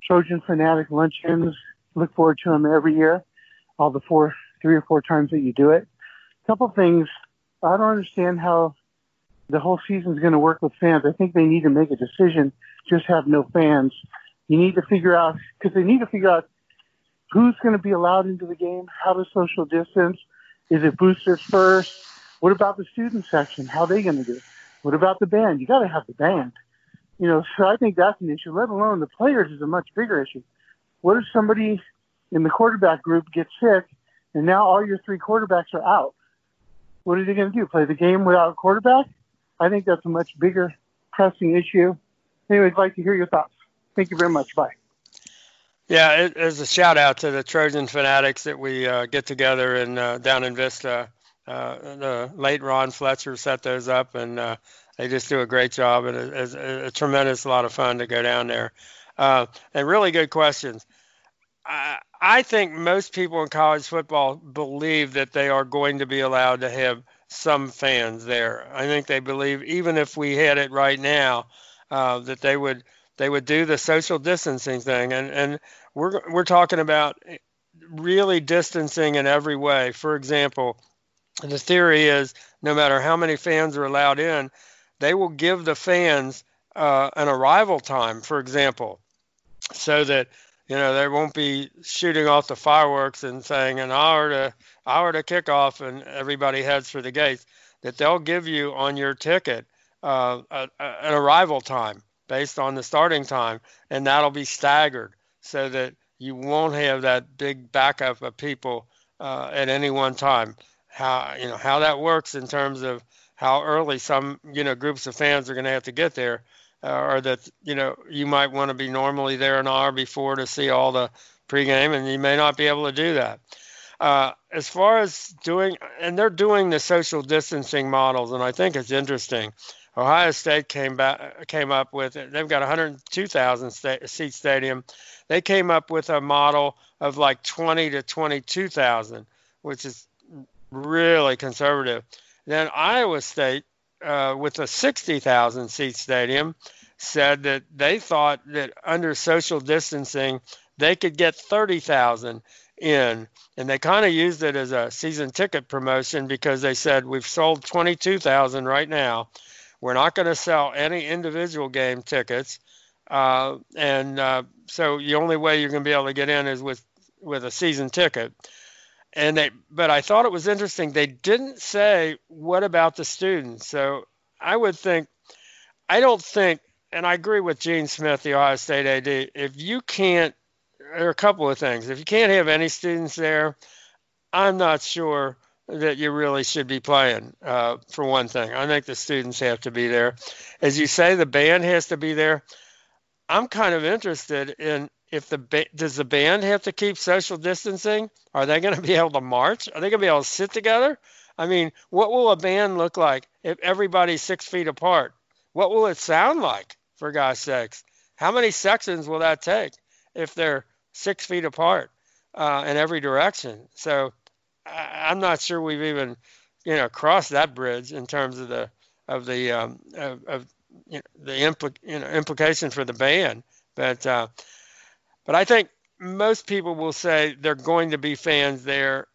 Trojan Fanatic luncheons. Look forward to them every year, all the four, three or four times that you do it. A couple things. I don't understand how the whole season is going to work with fans. I think they need to make a decision. Just have no fans. You need to figure out because they need to figure out who's going to be allowed into the game, how to social distance. Is it boosters first? What about the student section? How are they going to do? It? What about the band? You got to have the band. You know, so I think that's an issue. Let alone the players is a much bigger issue. What if somebody in the quarterback group gets sick and now all your three quarterbacks are out? What are they going to do? Play the game without a quarterback? I think that's a much bigger pressing issue. Anyway, I'd like to hear your thoughts. Thank you very much. Bye. Yeah, it, it's a shout out to the Trojan fanatics that we uh, get together in uh, down in Vista uh, the late Ron Fletcher set those up, and uh, they just do a great job. And it's a, a, tremendous lot of fun to go down there. Uh, and really good questions. I, I think most people in college football believe that they are going to be allowed to have some fans there. I think they believe, even if we had it right now, uh, that they would they would do the social distancing thing. And and we're we're talking about really distancing in every way. For example, the theory is no matter how many fans are allowed in, they will give the fans uh, an arrival time, for example, so that you know they won't be shooting off the fireworks and saying an hour to hour to kickoff and everybody heads for the gates. That they'll give you on your ticket uh, a, a, an arrival time based on the starting time, and that'll be staggered so that you won't have that big backup of people uh, at any one time how you know how that works in terms of how early some you know groups of fans are going to have to get there, uh, or that you know you might want to be normally there an hour before to see all the pregame, and you may not be able to do that. Uh, as far as doing, and they're doing the social distancing models, and I think it's interesting. Ohio State came back, came up with it. They've got 102,000 sta- seat stadium. They came up with a model of like 20 to 22,000, which is really conservative. Then Iowa State, uh, with a 60,000 seat stadium, said that they thought that under social distancing they could get 30,000 in and they kind of used it as a season ticket promotion because they said we've sold 22,000 right now we're not going to sell any individual game tickets uh, and uh, so the only way you're going to be able to get in is with with a season ticket and they but I thought it was interesting they didn't say what about the students so I would think I don't think and I agree with Gene Smith, the Ohio State AD. If you can't, there are a couple of things. If you can't have any students there, I'm not sure that you really should be playing. Uh, for one thing, I think the students have to be there. As you say, the band has to be there. I'm kind of interested in if the ba- does the band have to keep social distancing? Are they going [laughs] to be able to march? Are they going to be able to sit together? I mean, what will a band look like if everybody's six feet apart? What will it sound like, for God's sakes? How many sections will that take if they're six feet apart uh, in every direction? So I, am not sure we've even, you know, crossed that bridge in terms of the of the um, of, of you know, the impl- you know, implication for the ban. But uh, but I think most people will say they're going to be fans there.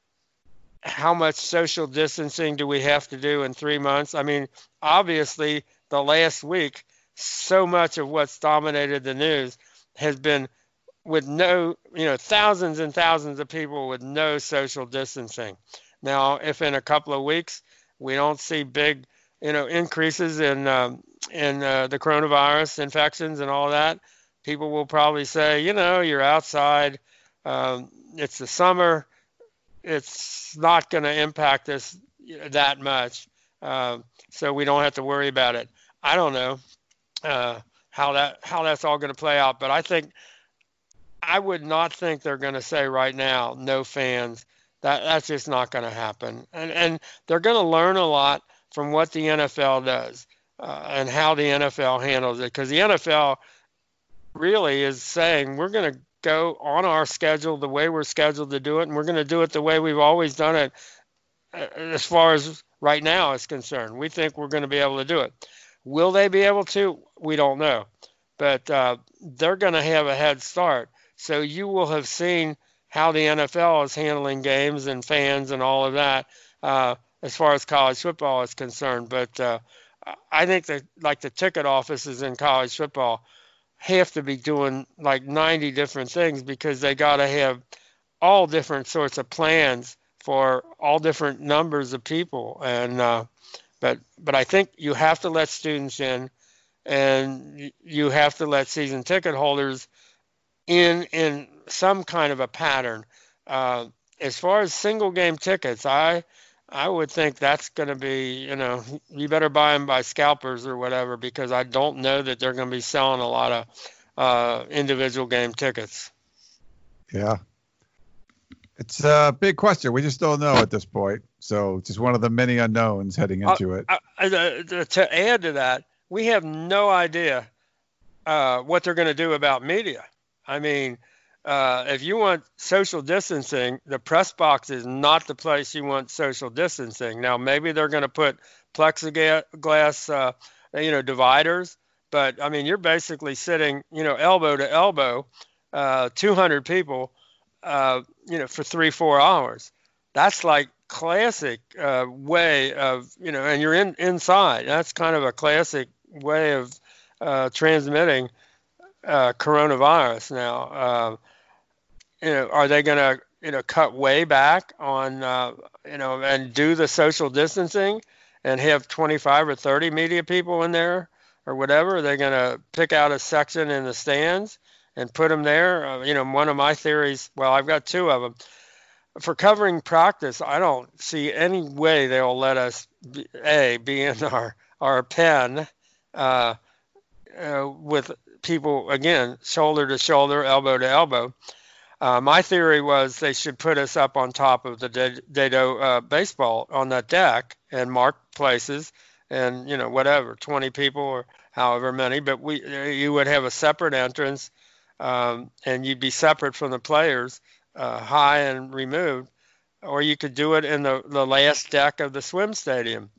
How much social distancing do we have to do in three months? I mean, obviously the last week, so much of what's dominated the news has been with no, you know, thousands and thousands of people with no social distancing. Now, if in a couple of weeks we don't see big, you know, increases in um, in uh, the coronavirus infections and all that, people will probably say, you know, you're outside. Um, it's the summer. It's not going to impact us that much, uh, so we don't have to worry about it. I don't know uh, how that how that's all going to play out, but I think I would not think they're going to say right now no fans. That that's just not going to happen, and and they're going to learn a lot from what the NFL does uh, and how the NFL handles it, because the NFL really is saying we're going to go on our schedule the way we're scheduled to do it, and we're going to do it the way we've always done it, uh, as far as right now is concerned. We think we're going to be able to do it. Will they be able to? We don't know. But uh, they're going to have a head start. So you will have seen how the NFL is handling games and fans and all of that uh, as far as college football is concerned. But uh, I think that, like the ticket offices in college football, have to be doing like 90 different things because they got to have all different sorts of plans for all different numbers of people. And uh, but but I think you have to let students in, and you have to let season ticket holders in in some kind of a pattern. Uh, as far as single game tickets, I I would think that's going to be you know [laughs] you better buy them by scalpers or whatever because I don't know that they're going to be selling a lot of uh, individual game tickets. Yeah, it's a big question. We just don't know at this point. So it's just one of the many unknowns heading into uh, it. Uh, to add to that, we have no idea uh, what they're going to do about media. I mean, uh, if you want social distancing, the press box is not the place you want social distancing. Now, maybe they're going to put plexiglass, uh, you know, dividers, but I mean, you're basically sitting, you know, elbow to elbow, uh, 200 people, you know, for three, four hours. That's like classic uh, way of you know, and you're in inside. That's kind of a classic way of uh, transmitting uh, coronavirus. Now, uh, you know, are they going to you know cut way back on uh, you know and do the social distancing and have 25 or 30 media people in there or whatever? Are they going to pick out a section in the stands and put them there? Uh, you know, one of my theories. Well, I've got two of them for covering practice, I don't see any way they'll let us be, a be in our our pen uh, uh, with people again shoulder to shoulder, elbow to elbow. Uh, my theory was they should put us up on top of the Dedeaux uh, baseball on that deck and mark places and you know whatever 20 people or however many but we you would have a separate entrance um, and you'd be separate from the players uh, high and removed or you could do it in the, the last deck of the swim stadium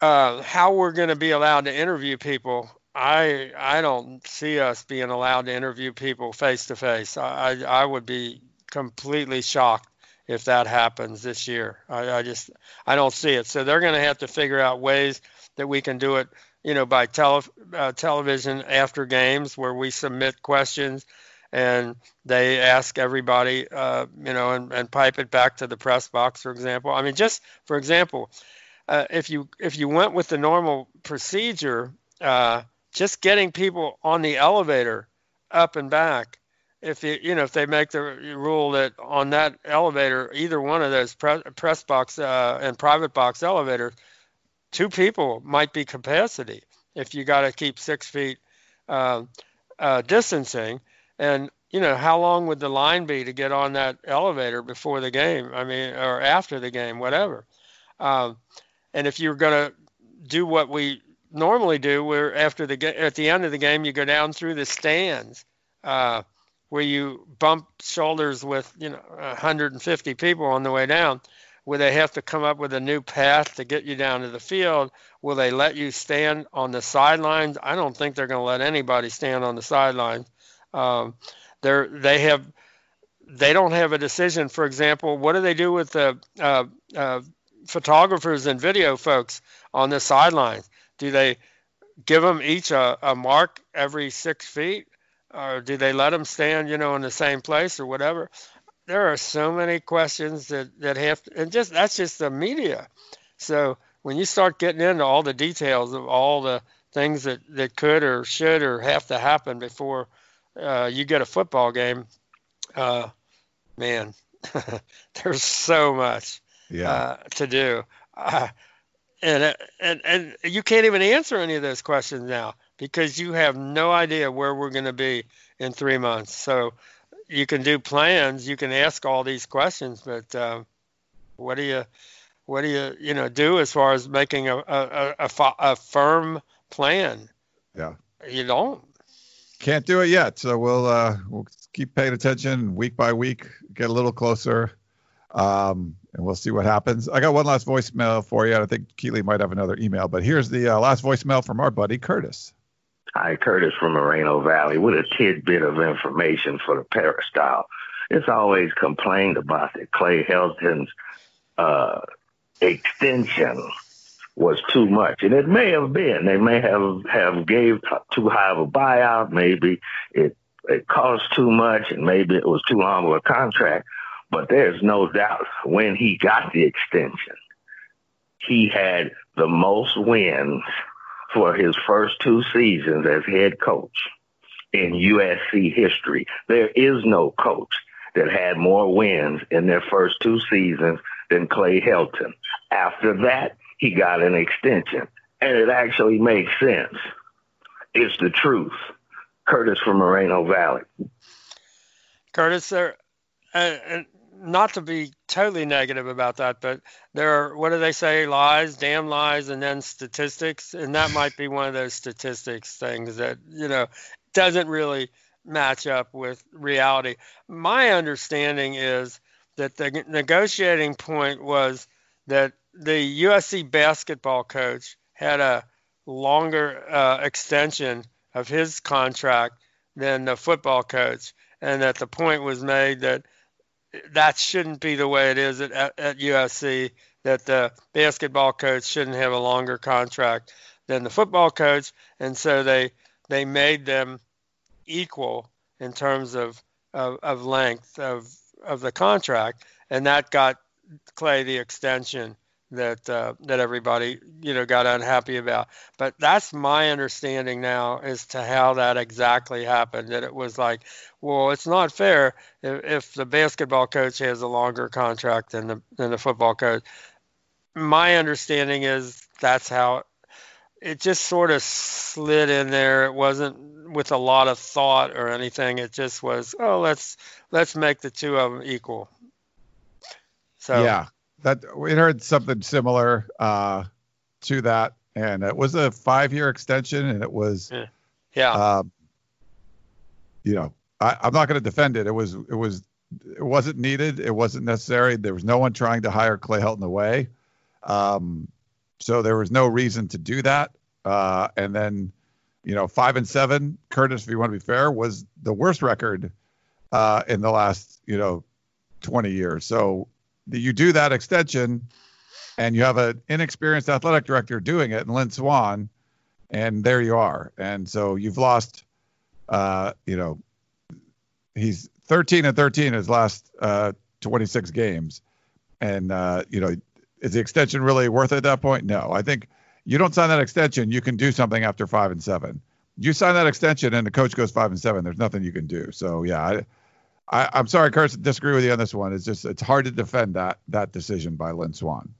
uh, how we're going to be allowed to interview people I I don't see us being allowed to interview people face to face. I I would be completely shocked if that happens this year. I, I just I don't see it. So they're going to have to figure out ways that we can do it. You know, by tele, uh, television after games where we submit questions and they ask everybody, uh, you know, and, and pipe it back to the press box, for example. I mean, just for example, uh, if you if you went with the normal procedure, uh, just getting people on the elevator up and back. If you you know if they make the rule that on that elevator either one of those press, press box uh, and private box elevators two people might be capacity if you got to keep six feet uh, uh, distancing. And you know how long would the line be to get on that elevator before the game? I mean or after the game whatever. Um, and if you're going to do what we normally do, where after the at the end of the game you go down through the stands, uh, where you bump shoulders with you know 150 people on the way down. Will they have to come up with a new path to get you down to the field? Will they let you stand on the sidelines? I don't think they're going to let anybody stand on the sidelines. Um, they're they have they don't have a decision. For example, what do they do with the uh, uh, photographers and video folks on the sidelines? Do they give them each a, a mark every six feet, or do they let them stand, you know, in the same place or whatever? There are so many questions that that have, to, and just that's just the media. So when you start getting into all the details of all the things that that could or should or have to happen before uh, you get a football game, uh, man, [laughs] there's so much yeah. uh, to do. Uh, and and and you can't even answer any of those questions now because you have no idea where we're going to be in three months. So you can do plans, you can ask all these questions, but uh, what do you what do you you know do as far as making a a, a, a firm plan? Yeah, you don't. Can't do it yet. So we'll uh, we'll keep paying attention week by week, get a little closer. Um, and we'll see what happens. I got one last voicemail for you. I think Keely might have another email, but here's the uh, last voicemail from our buddy Curtis. Hi, Curtis from Moreno Valley with a tidbit of information for the peristyle. It's always complained about that Clay Helton's uh, extension was too much, and it may have been. They may have have gave too high of a buyout. Maybe it it cost too much, and maybe it was too long of a contract. But there's no doubt when he got the extension, he had the most wins for his first two seasons as head coach in USC history. There is no coach that had more wins in their first two seasons than Clay Helton. After that, he got an extension. And it actually makes sense. It's the truth. Curtis from Moreno Valley. Curtis, sir, uh, not to be totally negative about that, but there are what do they say? Lies, damn lies, and then statistics, and that might be one of those statistics things that you know doesn't really match up with reality. My understanding is that the negotiating point was that the USC basketball coach had a longer uh, extension of his contract than the football coach, and that the point was made that that shouldn't be the way it is at, at USC. That the basketball coach shouldn't have a longer contract than the football coach, and so they they made them equal in terms of of, of length of of the contract, and that got Clay the extension that uh, that everybody you know got unhappy about. But that's my understanding now as to how that exactly happened. That it was like, well, it's not fair if, if the basketball coach has a longer contract than the than the football coach. My understanding is that's how it just sort of slid in there. It wasn't with a lot of thought or anything. It just was, oh, let's let's make the two of them equal. So yeah, that we heard something similar uh, to that, and it was a five-year extension, and it was yeah. yeah. Um, you know, I, I'm not going to defend it. It was it was it wasn't needed. It wasn't necessary. There was no one trying to hire Clay Helton away. Um, so there was no reason to do that. Uh, and then, you know, five and seven, Curtis, if you want to be fair, was the worst record uh, in the last, you know, 20 years. So you do that extension and you have an inexperienced athletic director doing it, and Lynn Swann, and there you are. And so you've lost, uh, you know, he's 13 and 13 his last uh, 26 games. And, uh, you know, is the extension really worth it at that point? No. I think you don't sign that extension, you can do something after five and seven. You sign that extension and the coach goes five and seven, there's nothing you can do. So, yeah, I, I, am sorry, Curtis, disagree with you on this one. It's just it's hard to defend that that decision by Lynn Swann.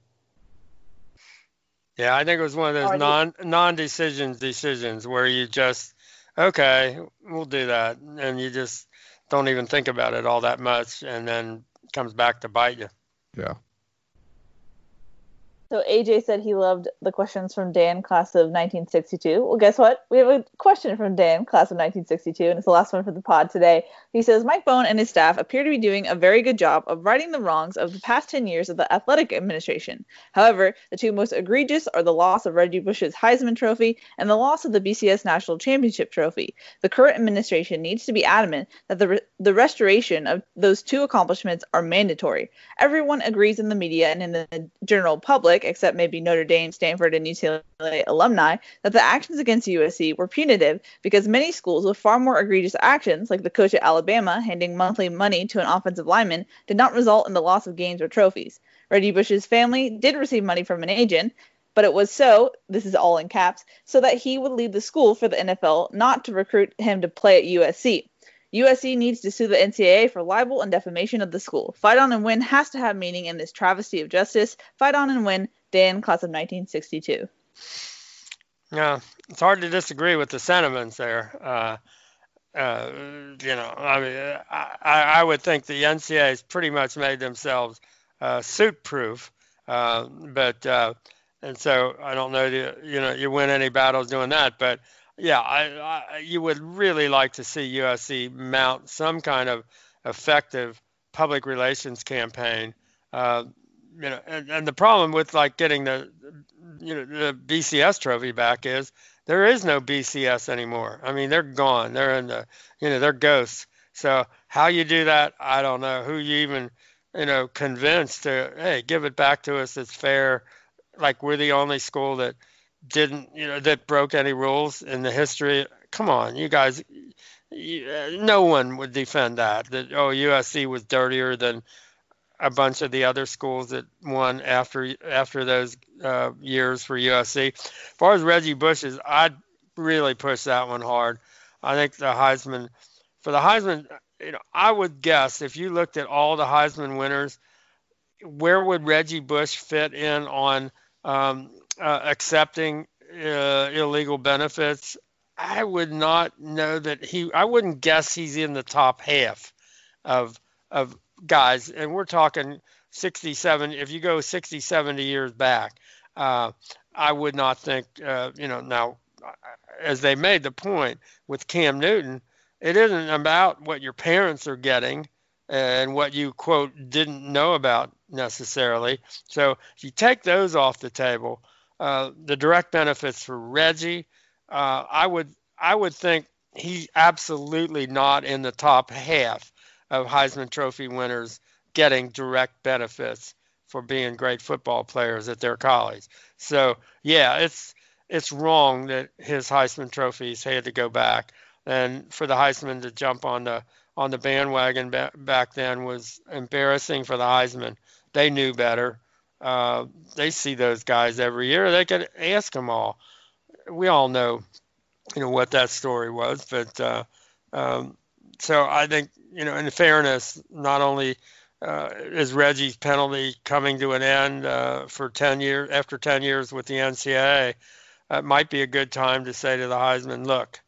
Yeah, I think it was one of those non non decisions decisions where you just okay, we'll do that, and you just don't even think about it all that much, and then comes back to bite you. Yeah. So AJ said he loved the questions from Dan, class of 1962. Well, guess what? We have a question from Dan, class of 1962, and it's the last one for the pod today. He says Mike Bohn and his staff appear to be doing a very good job of righting the wrongs of the past 10 years of the athletic administration. However, the two most egregious are the loss of Reggie Bush's Heisman Trophy and the loss of the BCS National Championship Trophy. The current administration needs to be adamant that the re- the restoration of those two accomplishments are mandatory. Everyone agrees in the media and in the general public public, except maybe Notre Dame, Stanford, and UCLA alumni, that the actions against USC were punitive because many schools with far more egregious actions, like the coach at Alabama handing monthly money to an offensive lineman, did not result in the loss of games or trophies. Reggie Bush's family did receive money from an agent, but it was so, this is all in caps, so that he would leave the school for the NFL, not to recruit him to play at USC. USC needs to sue the NCAA for libel and defamation of the school. Fight on and win has to have meaning in this travesty of justice. Fight on and win. Dan, class of 1962. Yeah, it's hard to disagree with the sentiments there. Uh, uh, you know, I mean, I, I would think the NCAA has pretty much made themselves uh, suit-proof, uh, but uh, and so I don't know, you know, you win any battles doing that, but yeah, I, I, you would really like to see USC mount some kind of effective public relations campaign. Uh, you know, and, and the problem with like getting the, you know, the BCS trophy back is there is no BCS anymore. I mean, they're gone. They're in the, you know, they're ghosts. So how you do that, I don't know. Who you even, you know, convinced to, hey, give it back to us. It's fair. Like we're the only school that didn't you know that broke any rules in the history. Come on, you guys. You, no one would defend that. That oh USC was dirtier than a bunch of the other schools that won after after those uh, years for USC. As far as Reggie Bush's, I'd really push that one hard. I think the Heisman for the Heisman, you know, I would guess if you looked at all the Heisman winners, where would Reggie Bush fit in on um, uh, accepting uh, illegal benefits, I would not know that he. I wouldn't guess he's in the top half of of guys, and we're talking 67. If you go 60, 70 years back, uh, I would not think. Uh, you know, now as they made the point with Cam Newton, it isn't about what your parents are getting and what you quote didn't know about necessarily. So if you take those off the table, uh, the direct benefits for Reggie, uh, I would I would think he's absolutely not in the top half of Heisman Trophy winners getting direct benefits for being great football players at their college. So yeah, it's it's wrong that his Heisman trophies had to go back, and for the Heisman to jump on the on the bandwagon back then was embarrassing for the Heisman. They knew better. Uh, they see those guys every year. They could ask them all. We all know, you know, what that story was. But uh, um, so I think, you know, in fairness, not only uh, is Reggie's penalty coming to an end uh, for 10 years after 10 years with the NCAA, it might be a good time to say to the Heisman, look,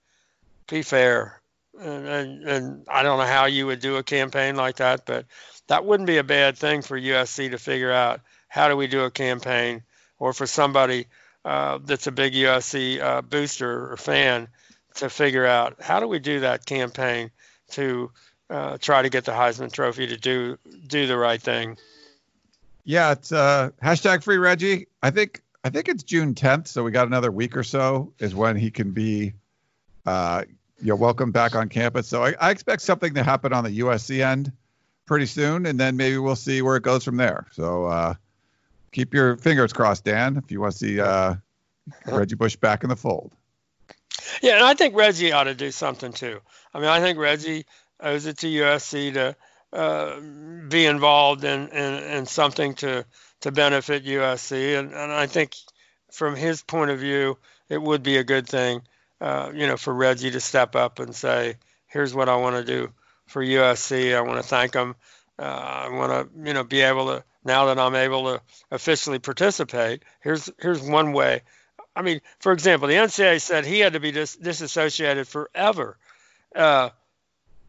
be fair. And, and, and I don't know how you would do a campaign like that, but that wouldn't be a bad thing for USC to figure out how do we do a campaign, or for somebody uh, that's a big USC uh, booster or fan to figure out how do we do that campaign to uh, try to get the Heisman Trophy to do do the right thing. Yeah, it's uh, hashtag free Reggie. I think I think it's June 10th, so we got another week or so is when he can be, uh, you know, welcome back on campus. So I, I expect something to happen on the USC end pretty soon, and then maybe we'll see where it goes from there. So uh, keep your fingers crossed, Dan, if you want to see uh, [laughs] Reggie Bush back in the fold. Yeah, and I think Reggie ought to do something too. I mean, I think Reggie owes it to USC to uh, be involved in, in, in something to to benefit USC, and, and I think from his point of view, it would be a good thing, uh, you know, for Reggie to step up and say, "Here's what I want to do for USC. I want to thank them. Uh, I want to, you know, be able to now that I'm able to officially participate. Here's here's one way. I mean, for example, the NCAA said he had to be dis- disassociated forever. Uh,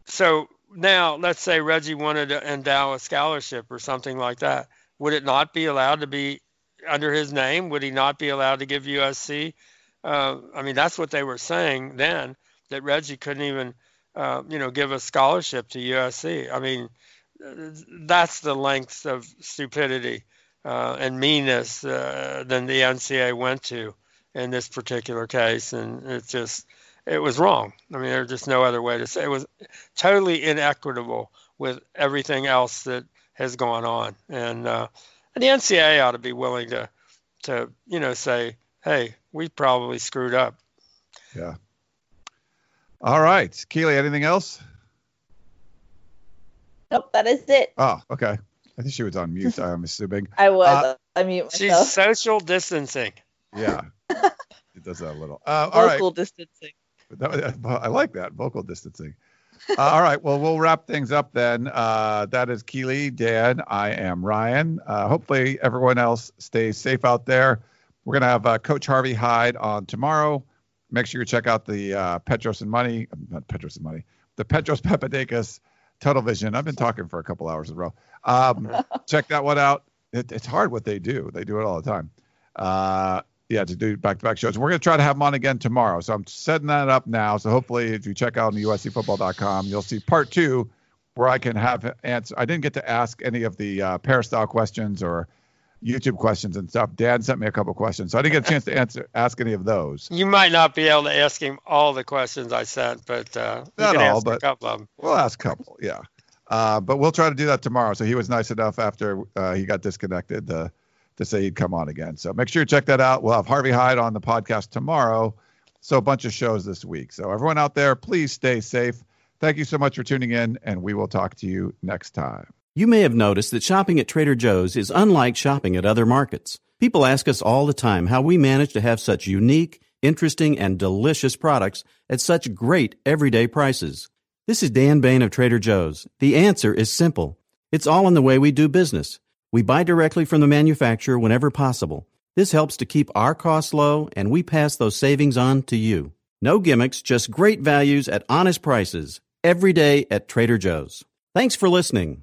so now, let's say Reggie wanted to endow a scholarship or something like that. Would it not be allowed to be under his name? Would he not be allowed to give USC? Uh, I mean, that's what they were saying then that Reggie couldn't even, uh, you know, give a scholarship to USC. I mean, that's the lengths of stupidity uh, and meanness uh, than the NCA went to in this particular case, and it just it was wrong. I mean, there's just no other way to say it. was totally inequitable with everything else that has gone on, and, uh, and the NCA ought to be willing to to you know say, hey, we probably screwed up. Yeah. All right, Keely. Anything else? Nope, that is it. Oh, okay. I think she was on mute. I'm assuming. [laughs] I was. Uh, I mute myself. She's social distancing. Yeah, [laughs] it does that a little. Uh, Vocal right. distancing. That, I like that vocal distancing. Uh, all right. Well, we'll wrap things up then. Uh, that is Keely, Dan. I am Ryan. Uh, hopefully, everyone else stays safe out there. We're going to have uh, Coach Harvey Hyde on tomorrow. Make sure you check out the uh, Petros and Money, not Petros and Money, the Petros Papadakis Tunnel Vision. I've been talking for a couple hours in a row. Um, [laughs] check that one out. It, it's hard what they do. They do it all the time. Uh, yeah, to do back-to-back shows. We're going to try to have them on again tomorrow. So I'm setting that up now. So hopefully, if you check out on USCFootball.com, you'll see part two, where I can have answer. I didn't get to ask any of the uh, peristyle questions or YouTube questions and stuff. Dan sent me a couple questions, so I didn't get a chance to answer ask any of those. You might not be able to ask him all the questions I sent, but uh, Not all, but a couple of them. We'll ask a couple, yeah. Uh, but we'll try to do that tomorrow. So he was nice enough after uh, he got disconnected to, to say he'd come on again. So make sure you check that out. We'll have Harvey Hyde on the podcast tomorrow. So a bunch of shows this week. So everyone out there, please stay safe. Thank you so much for tuning in, and we will talk to you next time. You may have noticed that shopping at Trader Joe's is unlike shopping at other markets. People ask us all the time how we manage to have such unique, interesting, and delicious products at such great everyday prices. This is Dan Bane of Trader Joe's. The answer is simple. It's all in the way we do business. We buy directly from the manufacturer whenever possible. This helps to keep our costs low, and we pass those savings on to you. No gimmicks, just great values at honest prices. Every day at Trader Joe's. Thanks for listening.